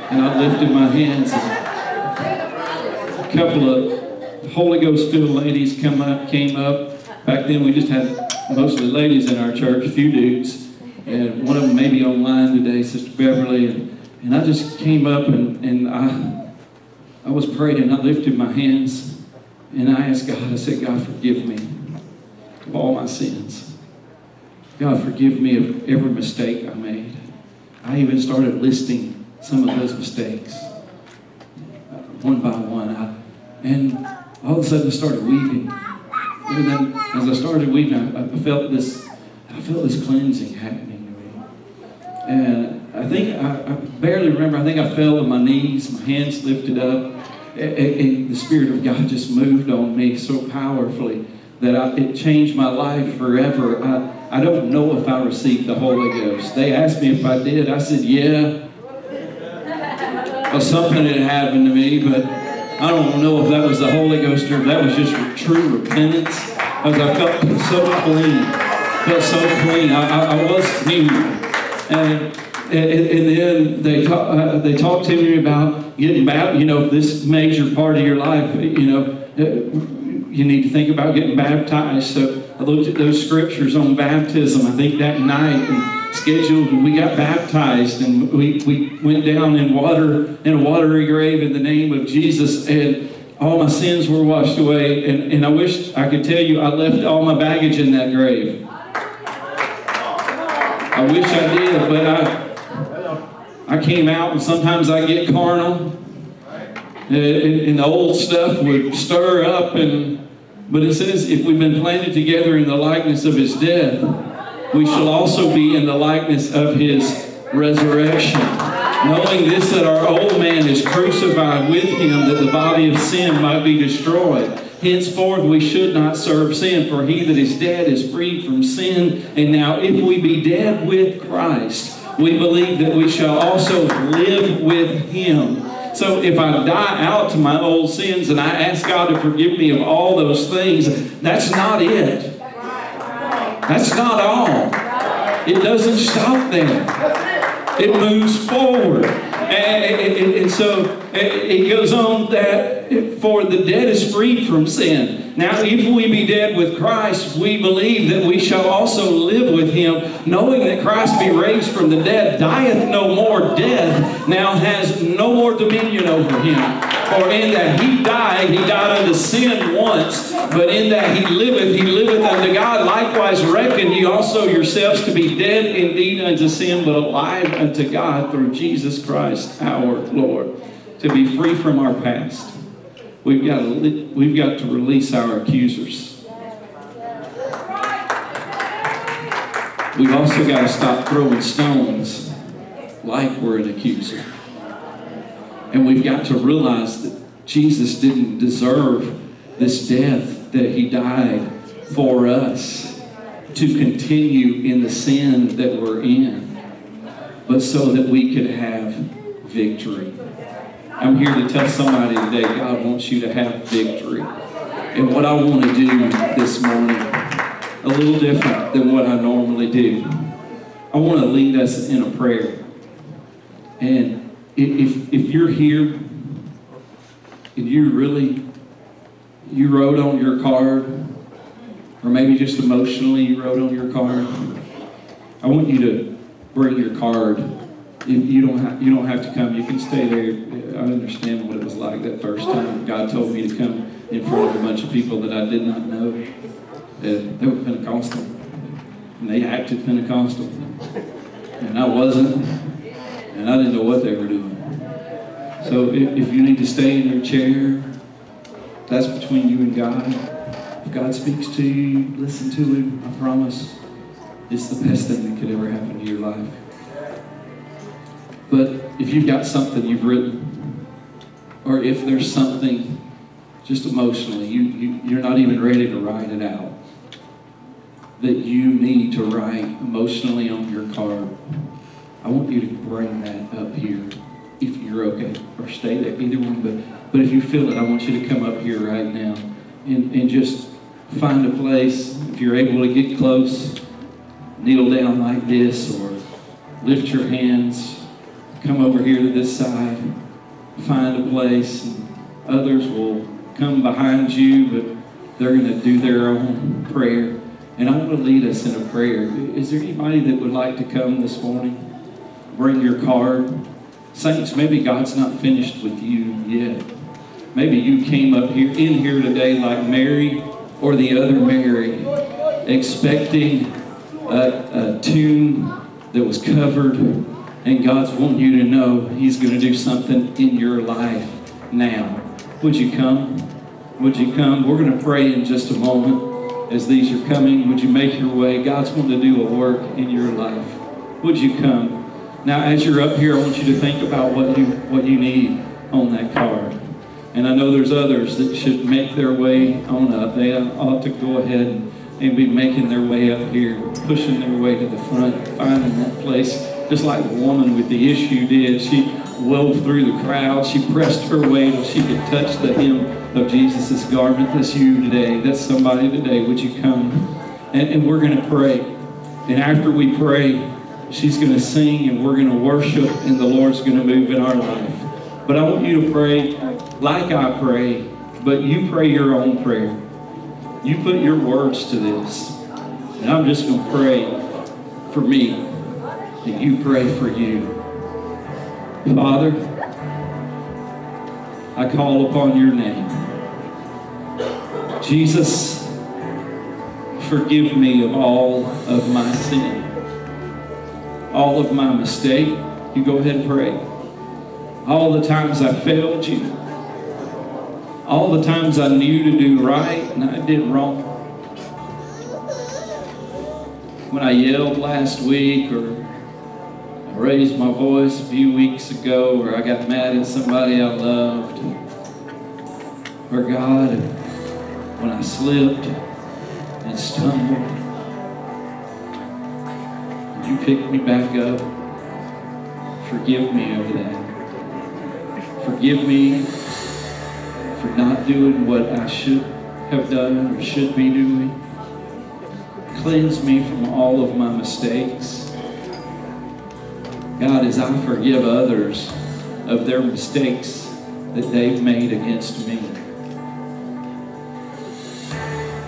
And I lifted my hands. And a couple of Holy Ghost filled ladies come up, came up. Back then, we just had mostly ladies in our church, a few dudes, and one of them may be online today, Sister Beverly. And, and I just came up and, and I, I was praying. I lifted my hands and I asked God. I said, God, forgive me of all my sins. God, forgive me of every mistake I made. I even started listing some of those mistakes uh, one by one. I, and all of a sudden I started weeping. And then as I started weeping, I, I felt this, I felt this cleansing happening to me. And I think, I, I barely remember, I think I fell on my knees, my hands lifted up, and, and the Spirit of God just moved on me so powerfully that I, it changed my life forever. I, I don't know if I received the Holy Ghost. They asked me if I did. I said, yeah. Well, something had happened to me, but I don't know if that was the Holy Ghost or if that was just true repentance. I felt so clean, felt so clean. I, I, I was new, and and, and then they talk, uh, they talked to me about getting back. You know, this major part of your life. You know, you need to think about getting baptized. So I looked at those scriptures on baptism. I think that night and scheduled, and we got baptized, and we, we went down in water in a watery grave in the name of Jesus, and all my sins were washed away. And, and I wish I could tell you I left all my baggage in that grave. I wish I did, but I I came out, and sometimes I get carnal, uh, and, and the old stuff would stir up, and but it says if we've been planted together in the likeness of His death, we shall also be in the likeness of His resurrection. Knowing this, that our old man is crucified with Him, that the body of sin might be destroyed. Henceforth we should not serve sin, for he that is dead is freed from sin. And now, if we be dead with Christ, we believe that we shall also live with him. So if I die out to my old sins and I ask God to forgive me of all those things, that's not it. That's not all. It doesn't stop there. It moves forward. And, and- and- so it goes on that for the dead is freed from sin. Now, if we be dead with Christ, we believe that we shall also live with him, knowing that Christ be raised from the dead, dieth no more, death now has no more dominion over him. For in that he died, he died unto sin once, but in that he liveth, he liveth unto God. Likewise, reckon ye also yourselves to be dead indeed unto sin, but alive unto God through Jesus Christ our Lord. To be free from our past. We've got to, we've got to release our accusers. We've also got to stop throwing stones like we're an accuser. And we've got to realize that Jesus didn't deserve this death, that he died for us to continue in the sin that we're in, but so that we could have victory. I'm here to tell somebody today God wants you to have victory. And what I want to do this morning, a little different than what I normally do, I want to lead us in a prayer. And if, if you're here and you really, you wrote on your card, or maybe just emotionally you wrote on your card, I want you to bring your card. You, don't have, you don't have to come. You can stay there. I understand what it was like that first time God told me to come in front of a bunch of people that I did not know. Uh, they were Pentecostal, and they acted Pentecostal, and I wasn't, and I didn't know what they were doing. So if, if you need to stay in your chair, that's between you and God. If God speaks to you, listen to Him. I promise it's the best thing that could ever happen to your life. But if you've got something you've written, or if there's something just emotionally, you, you, you're not even ready to write it out, that you need to write emotionally on your card, I want you to bring that up here if you're okay, or stay there, either one. But, but if you feel it, I want you to come up here right now and, and just find a place. If you're able to get close, kneel down like this, or lift your hands, come over here to this side, find a place, and others will come behind you, but they're going to do their own prayer. And I want to lead us in a prayer. Is there anybody that would like to come this morning? Bring your card. Saints, maybe God's not finished with you yet. Maybe you came up here in here today like Mary or the other Mary, expecting a, a tomb that was covered, and God's wanting you to know He's going to do something in your life now. Would you come? Would you come? We're going to pray in just a moment as these are coming. Would you make your way? God's wanting to do a work in your life. Would you come? Now, as you're up here, I want you to think about what you what you need on that card. And I know there's others that should make their way on up. They ought to go ahead and, and be making their way up here, pushing their way to the front, finding that place, just like the woman with the issue did. She wove through the crowd. She pressed her way till she could touch the hem of Jesus' garment. That's you today. That's somebody today. Would you come? And, and we're going to pray. And after we pray, she's going to sing and we're going to worship, and the Lord's going to move in our life. But I want you to pray like I pray, but you pray your own prayer. You put your words to this. And I'm just going to pray for me, and you pray for you. Father, I call upon your name. Jesus, forgive me of all of my sin, all of my mistake. You go ahead and pray. All the times I failed you, all the times I knew to do right and I did wrong. When I yelled last week or raised my voice a few weeks ago or I got mad at somebody I loved. Or God, when I slipped and stumbled, you picked me back up. Forgive me of that. Forgive me for not doing what I should have done or should be doing. Cleanse me from all of my mistakes. God, as I forgive others of their mistakes that they've made against me,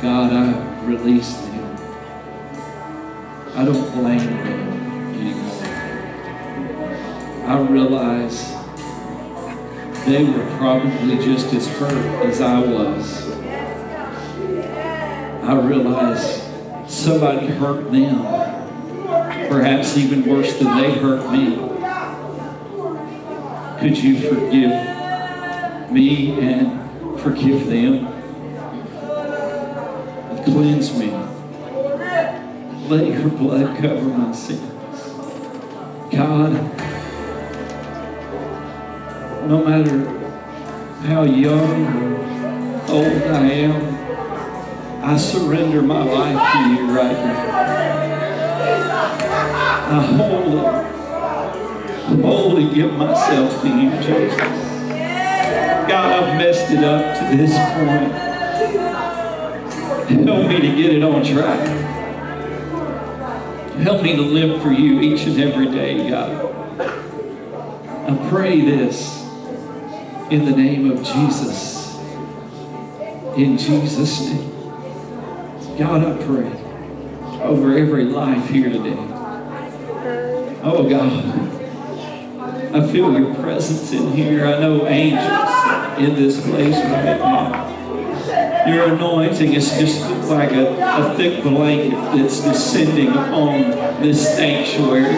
God, I release them. I don't blame them anymore. I realize they were probably just as hurt as I was. I realize somebody hurt them, perhaps even worse than they hurt me. Could you forgive me and forgive them? And cleanse me. Let your blood cover my sins. God, no matter how young or old I am, I surrender my life to you right now. I wholly, wholly give myself to you, Jesus. God, I've messed it up to this point. Help me to get it on track. Help me to live for you each and every day, God. I pray this in the name of Jesus. In Jesus' name. God, I pray over every life here today. Oh, God. I feel your presence in here. I know angels in this place right now. Your anointing is just like a, a thick blanket that's descending upon this sanctuary.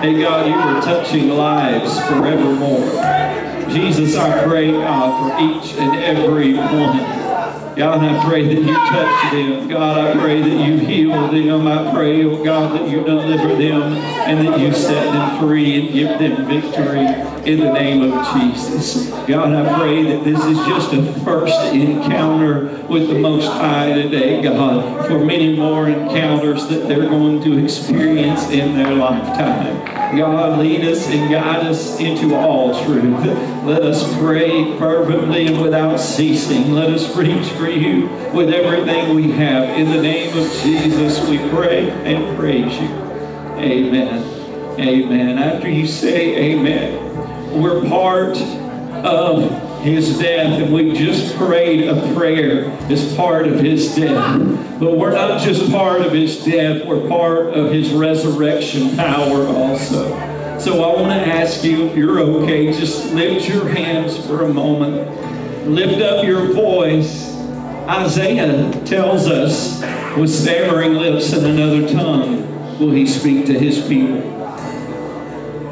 Hey, God, you are touching lives forevermore. Jesus, I pray, God, for each and every one. God, I pray that you touch them. God, I pray that you heal them. I pray, oh God, that you deliver them and that you set them free and give them victory in the name of Jesus. God, I pray that this is just a first encounter with the Most High today, God, for many more encounters that they're going to experience in their lifetime. God, lead us and guide us into all truth. Let us pray fervently and without ceasing. Let us reach for you with everything we have. In the name of Jesus, we pray and praise you. Amen. Amen. After you say amen, we're part of his death, and we just prayed a prayer as part of his death. But we're not just part of his death, we're part of his resurrection power also. So I want to ask you, if you're okay, just lift your hands for a moment. Lift up your voice. Isaiah tells us, with stammering lips and another tongue, will he speak to his people.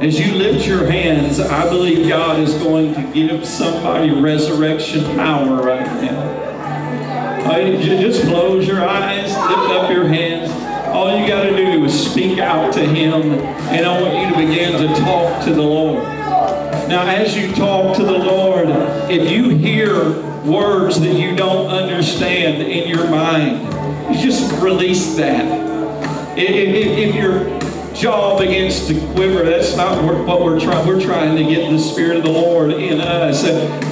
As you lift your hands, I believe God is going to give somebody resurrection power right now. Uh, just close your eyes, lift up your hands. All you got to do is speak out to Him, and I want you to begin to talk to the Lord. Now, as you talk to the Lord, if you hear words that you don't understand in your mind, you just release that. If, if, if your jaw begins to quiver, that's not what we're trying. We're trying to get the Spirit of the Lord in us.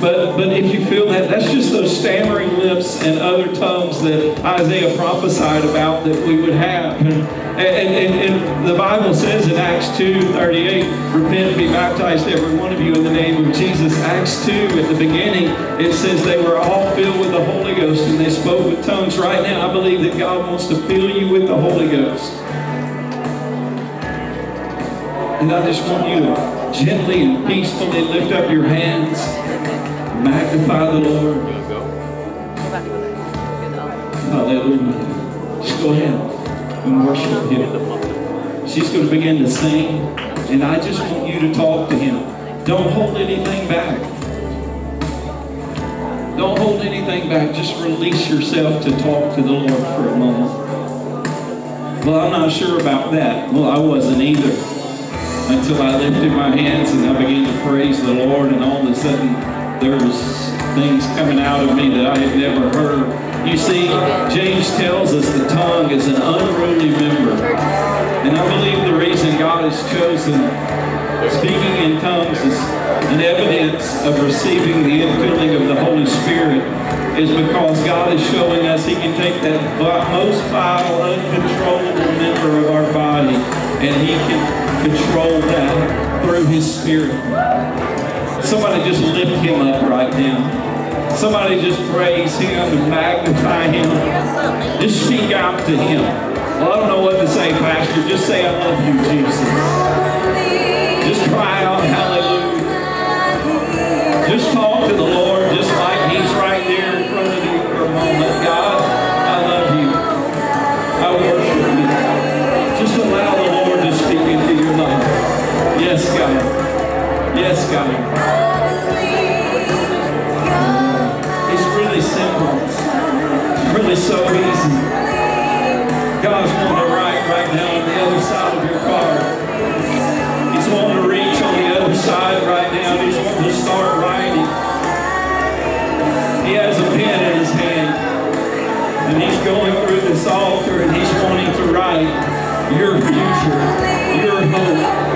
But but if you feel that, that's just those stammering lips and other tongues that Isaiah prophesied about that we would have. And, and, and, the Bible says in Acts 2, 38, repent and be baptized every one of you in the name of Jesus. Acts 2, at the beginning, it says they were all filled with the Holy Ghost and they spoke with tongues. Right now, I believe that God wants to fill you with the Holy Ghost. And I just want you to gently and peacefully lift up your hands, magnify the Lord. Hallelujah. Just go ahead and worship Him. She's going to begin to sing, and I just want you to talk to Him. Don't hold anything back. Don't hold anything back. Just release yourself to talk to the Lord for a moment. Well, I'm not sure about that. Well, I wasn't either until I lifted my hands and I began to praise the Lord, and all of a sudden there was things coming out of me that I had never heard. You see, James tells us the tongue is an unruly member. And I believe the reason God has chosen speaking in tongues is an evidence of receiving the infilling of the Holy Spirit is because God is showing us He can take that most vile, uncontrollable member of our body and He can control that through His Spirit. Somebody just lift Him up right now. Somebody just praise Him and magnify Him. Just speak out to Him. Well, I don't know what to say, Pastor. Just say, I love you, Jesus. Just cry out, hallelujah. Just talk to the Lord Yes, God. It's really simple. It's really so easy. God's wanting to write right now on the other side of your car. He's wanting to reach on the other side right now. He's wanting to start writing. He has a pen in his hand. And he's going through this altar and he's wanting to write your future, your hope,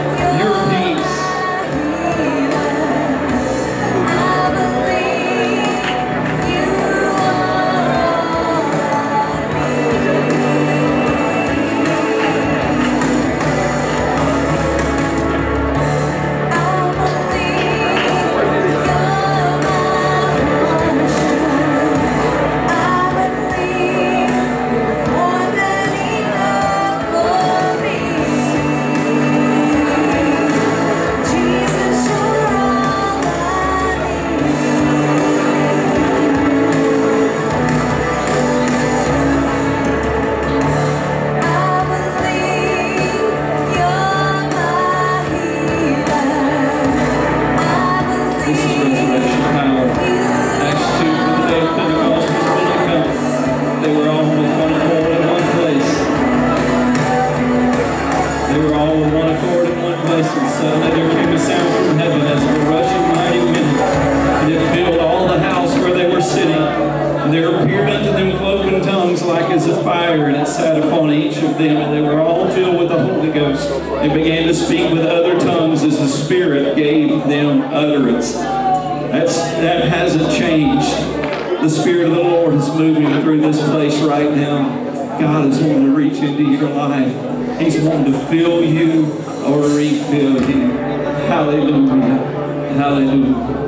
The Spirit of the Lord is moving through this place right now. God is wanting to reach into your life. He's wanting to fill you or refill you. Hallelujah. Hallelujah.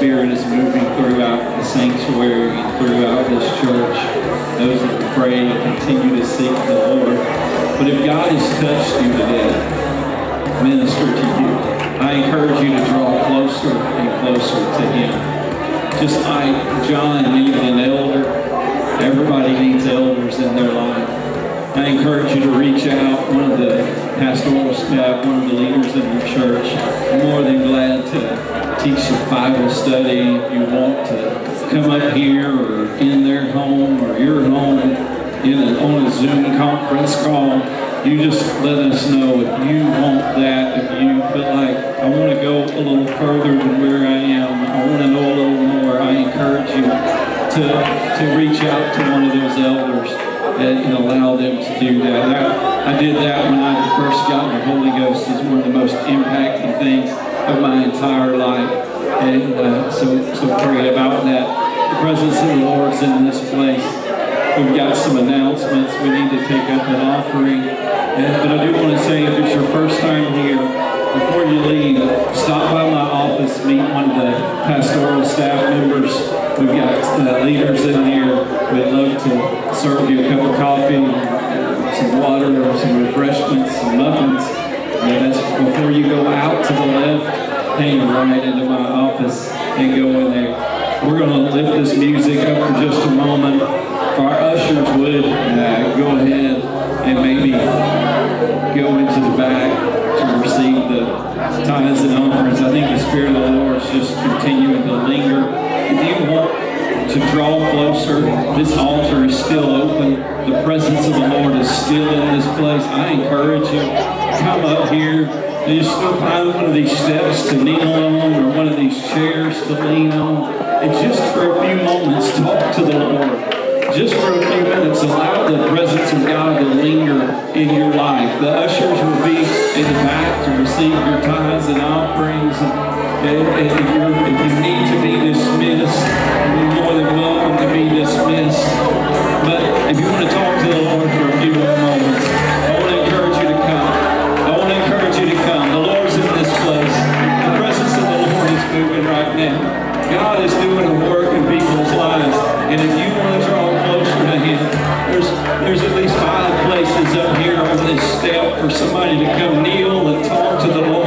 Spirit is moving throughout the sanctuary, throughout this church. Those that pray continue to seek the Lord. But if God has touched you today, minister to you. I encourage you to draw closer and closer to Him. Just like John needed an elder, everybody needs elders in their life. I encourage you to reach out. One of the pastoral staff, uh, one of the leaders in your church, more than glad to teach you Bible study. If you want to come up here or in their home or your home in a, on a Zoom conference call, you just let us know if you want that, if you feel like I want to go a little further than where I am, I want to know a little more, I encourage you to, to reach out to one of those elders and, and allow them to do that. that. I did that when I first got the Holy Ghost. It's one of the most impacting things of my entire life. And uh, so, so pray about that. The presence of the Lord's in this place. We've got some announcements. We need to take up an offering. And, but I do want to say, if it's your first time here, before you leave, stop by my office, meet one of the pastoral staff members. We've got uh, leaders in here. We'd love to serve you a cup of coffee, some water, some refreshments, some muffins. Before you go out to the left, hang right into my office and go in there. We're going to lift this music up for just a moment. If our ushers would uh, go ahead and maybe go into the back to receive the tithes and offerings. I think the Spirit of the Lord is just continuing to linger. If you want to draw closer, this altar is still open. The presence of the Lord is still in this place. I encourage you, come up here. And just go find one of these steps to kneel on or one of these chairs to lean on. And just for a few moments, talk to the Lord just for a few minutes, allow the presence of God to linger in your life. The ushers will be in the back to receive your tithes and offerings. And, if, if you need to be dismissed, you're more than welcome to be dismissed. But if you want to talk to the Lord for a few more moments, God is doing a work in people's lives. And if you want to draw closer to Him, there's, there's at least five places up here on this step for somebody to come kneel and talk to the Lord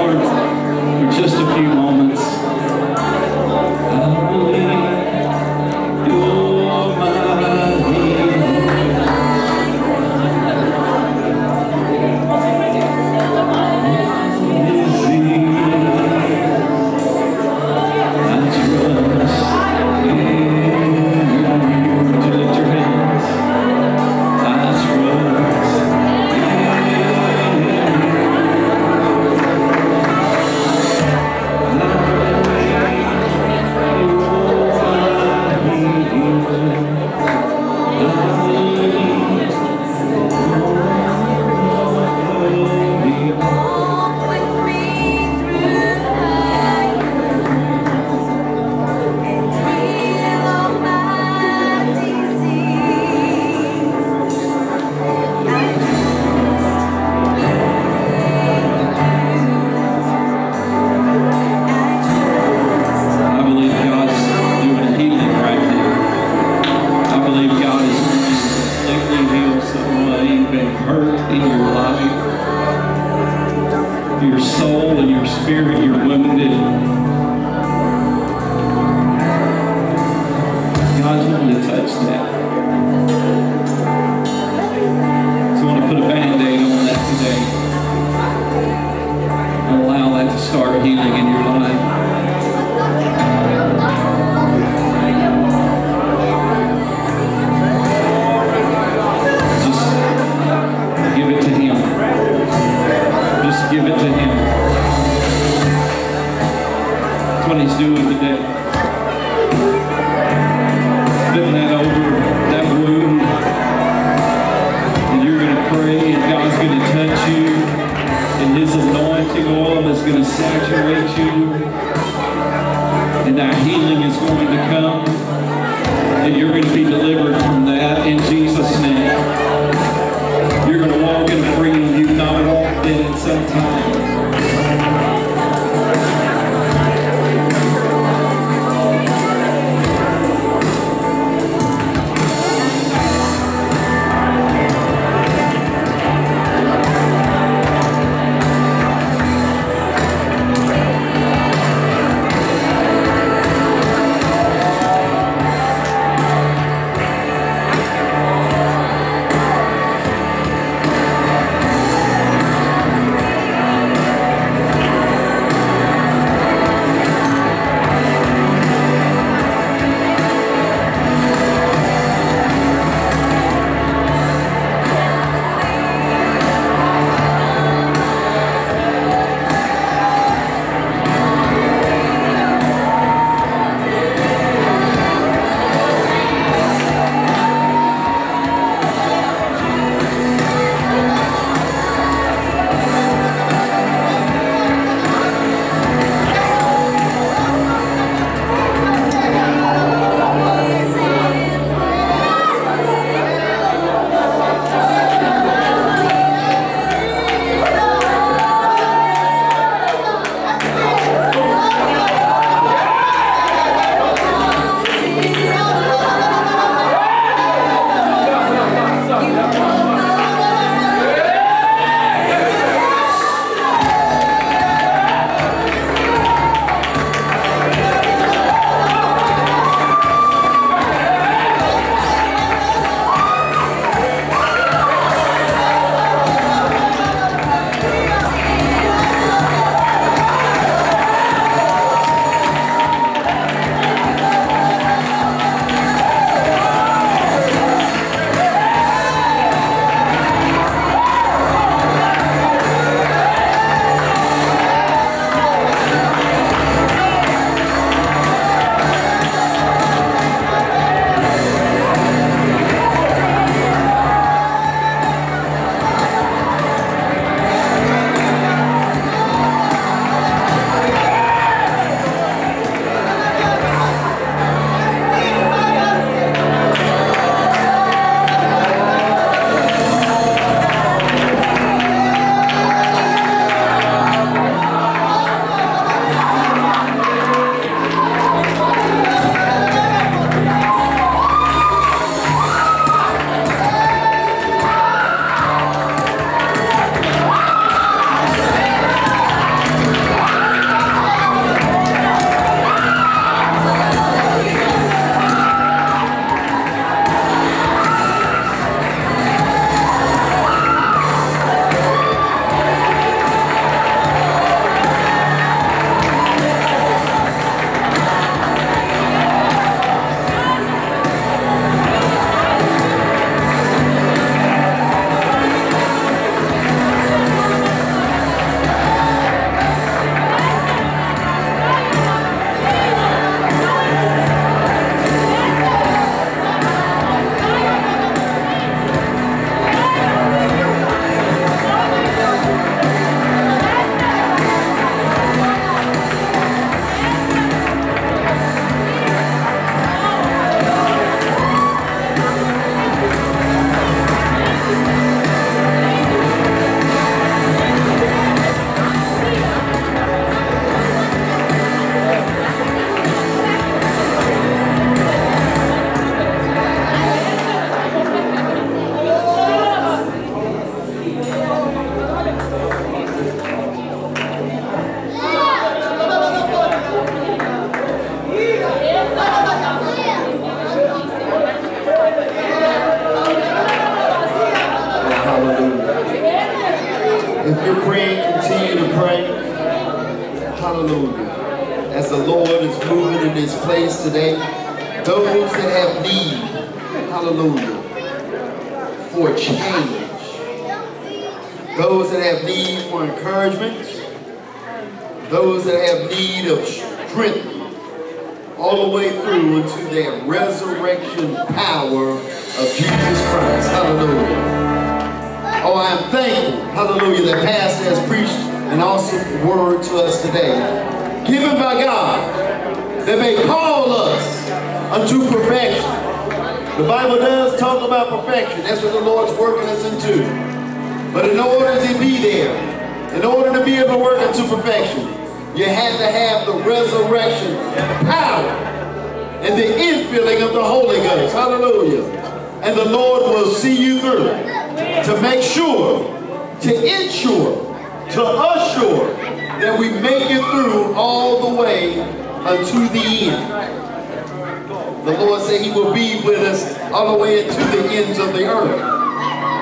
earth.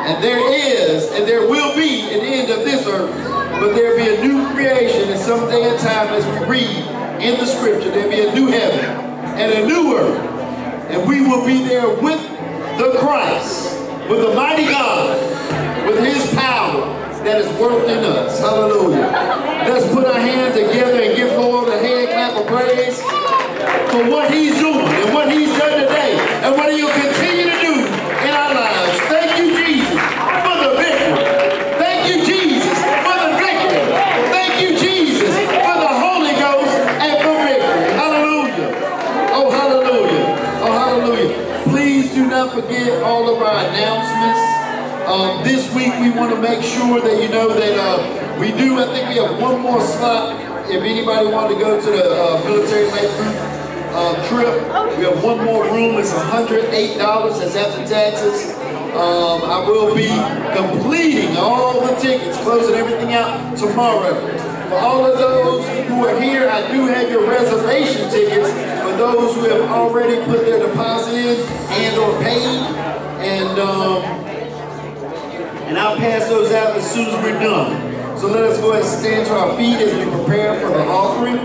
And there is, and there will be an end of this earth, but there will be a new creation and someday in time as we read in the scripture, there will be a new heaven and a new earth. And we will be there with the Christ, with the mighty God, with his power that is worked in us. Hallelujah. Let's put our hands together and give Lord a hand clap of praise for what he's doing and what he's done today and what he'll continue to do not forget all of our announcements. Um, this week we want to make sure that you know that uh, we do, I think we have one more slot. If anybody wanted to go to the uh, military group uh, trip, we have one more room. It's $108. That's after taxes. Um, I will be completing all the tickets, closing everything out tomorrow. For all of those who are here, I do have your reservation tickets for those who have already put their deposit in and or paid. And um, and I'll pass those out as soon as we're done. So let us go ahead and stand to our feet as we prepare for the offering.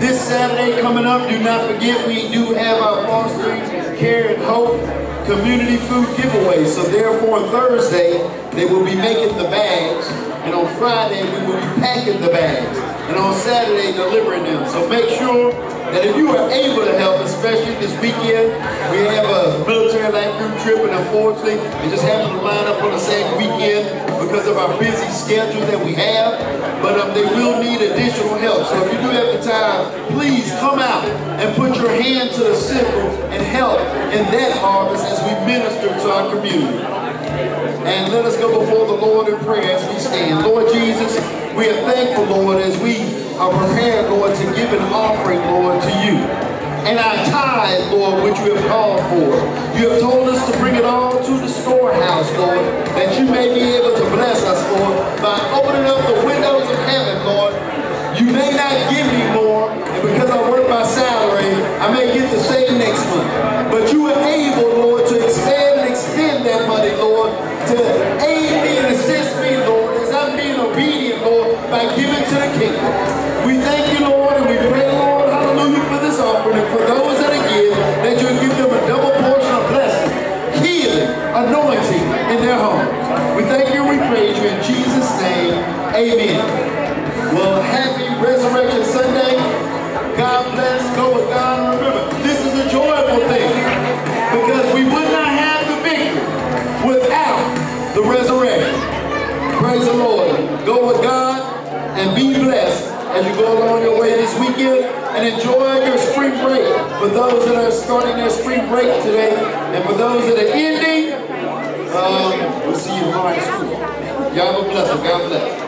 This Saturday coming up, do not forget we do have our Fostering Care and Hope community food giveaway. So therefore Thursday, they will be making the bags. And on Friday, we will be packing the bags. And on Saturday, delivering them. So make sure that if you are able to help, especially this weekend, we have a military life group trip, and unfortunately, it just happened to line up on the same weekend because of our busy schedule that we have. But um, they will need additional help. So if you do have the time, please come out and put your hand to the sickle and help in that harvest as we minister to our community. And let us go before the Lord in prayer as we stand. Lord Jesus, we are thankful, Lord, as we are prepared, Lord, to give an offering, Lord, to you. And our tithe, Lord, which you have called for. You have told us to bring it all to the storehouse, Lord, that you may be able to bless us, Lord, by opening up the windows of heaven, Lord. You may not give me more, and because I work my salary, I may get the same next month. But you are able, Lord, as you go along your way this weekend and enjoy your spring break. For those that are starting their spring break today and for those that are ending, um, we'll see you tomorrow in school. Y'all have a blessing. God bless.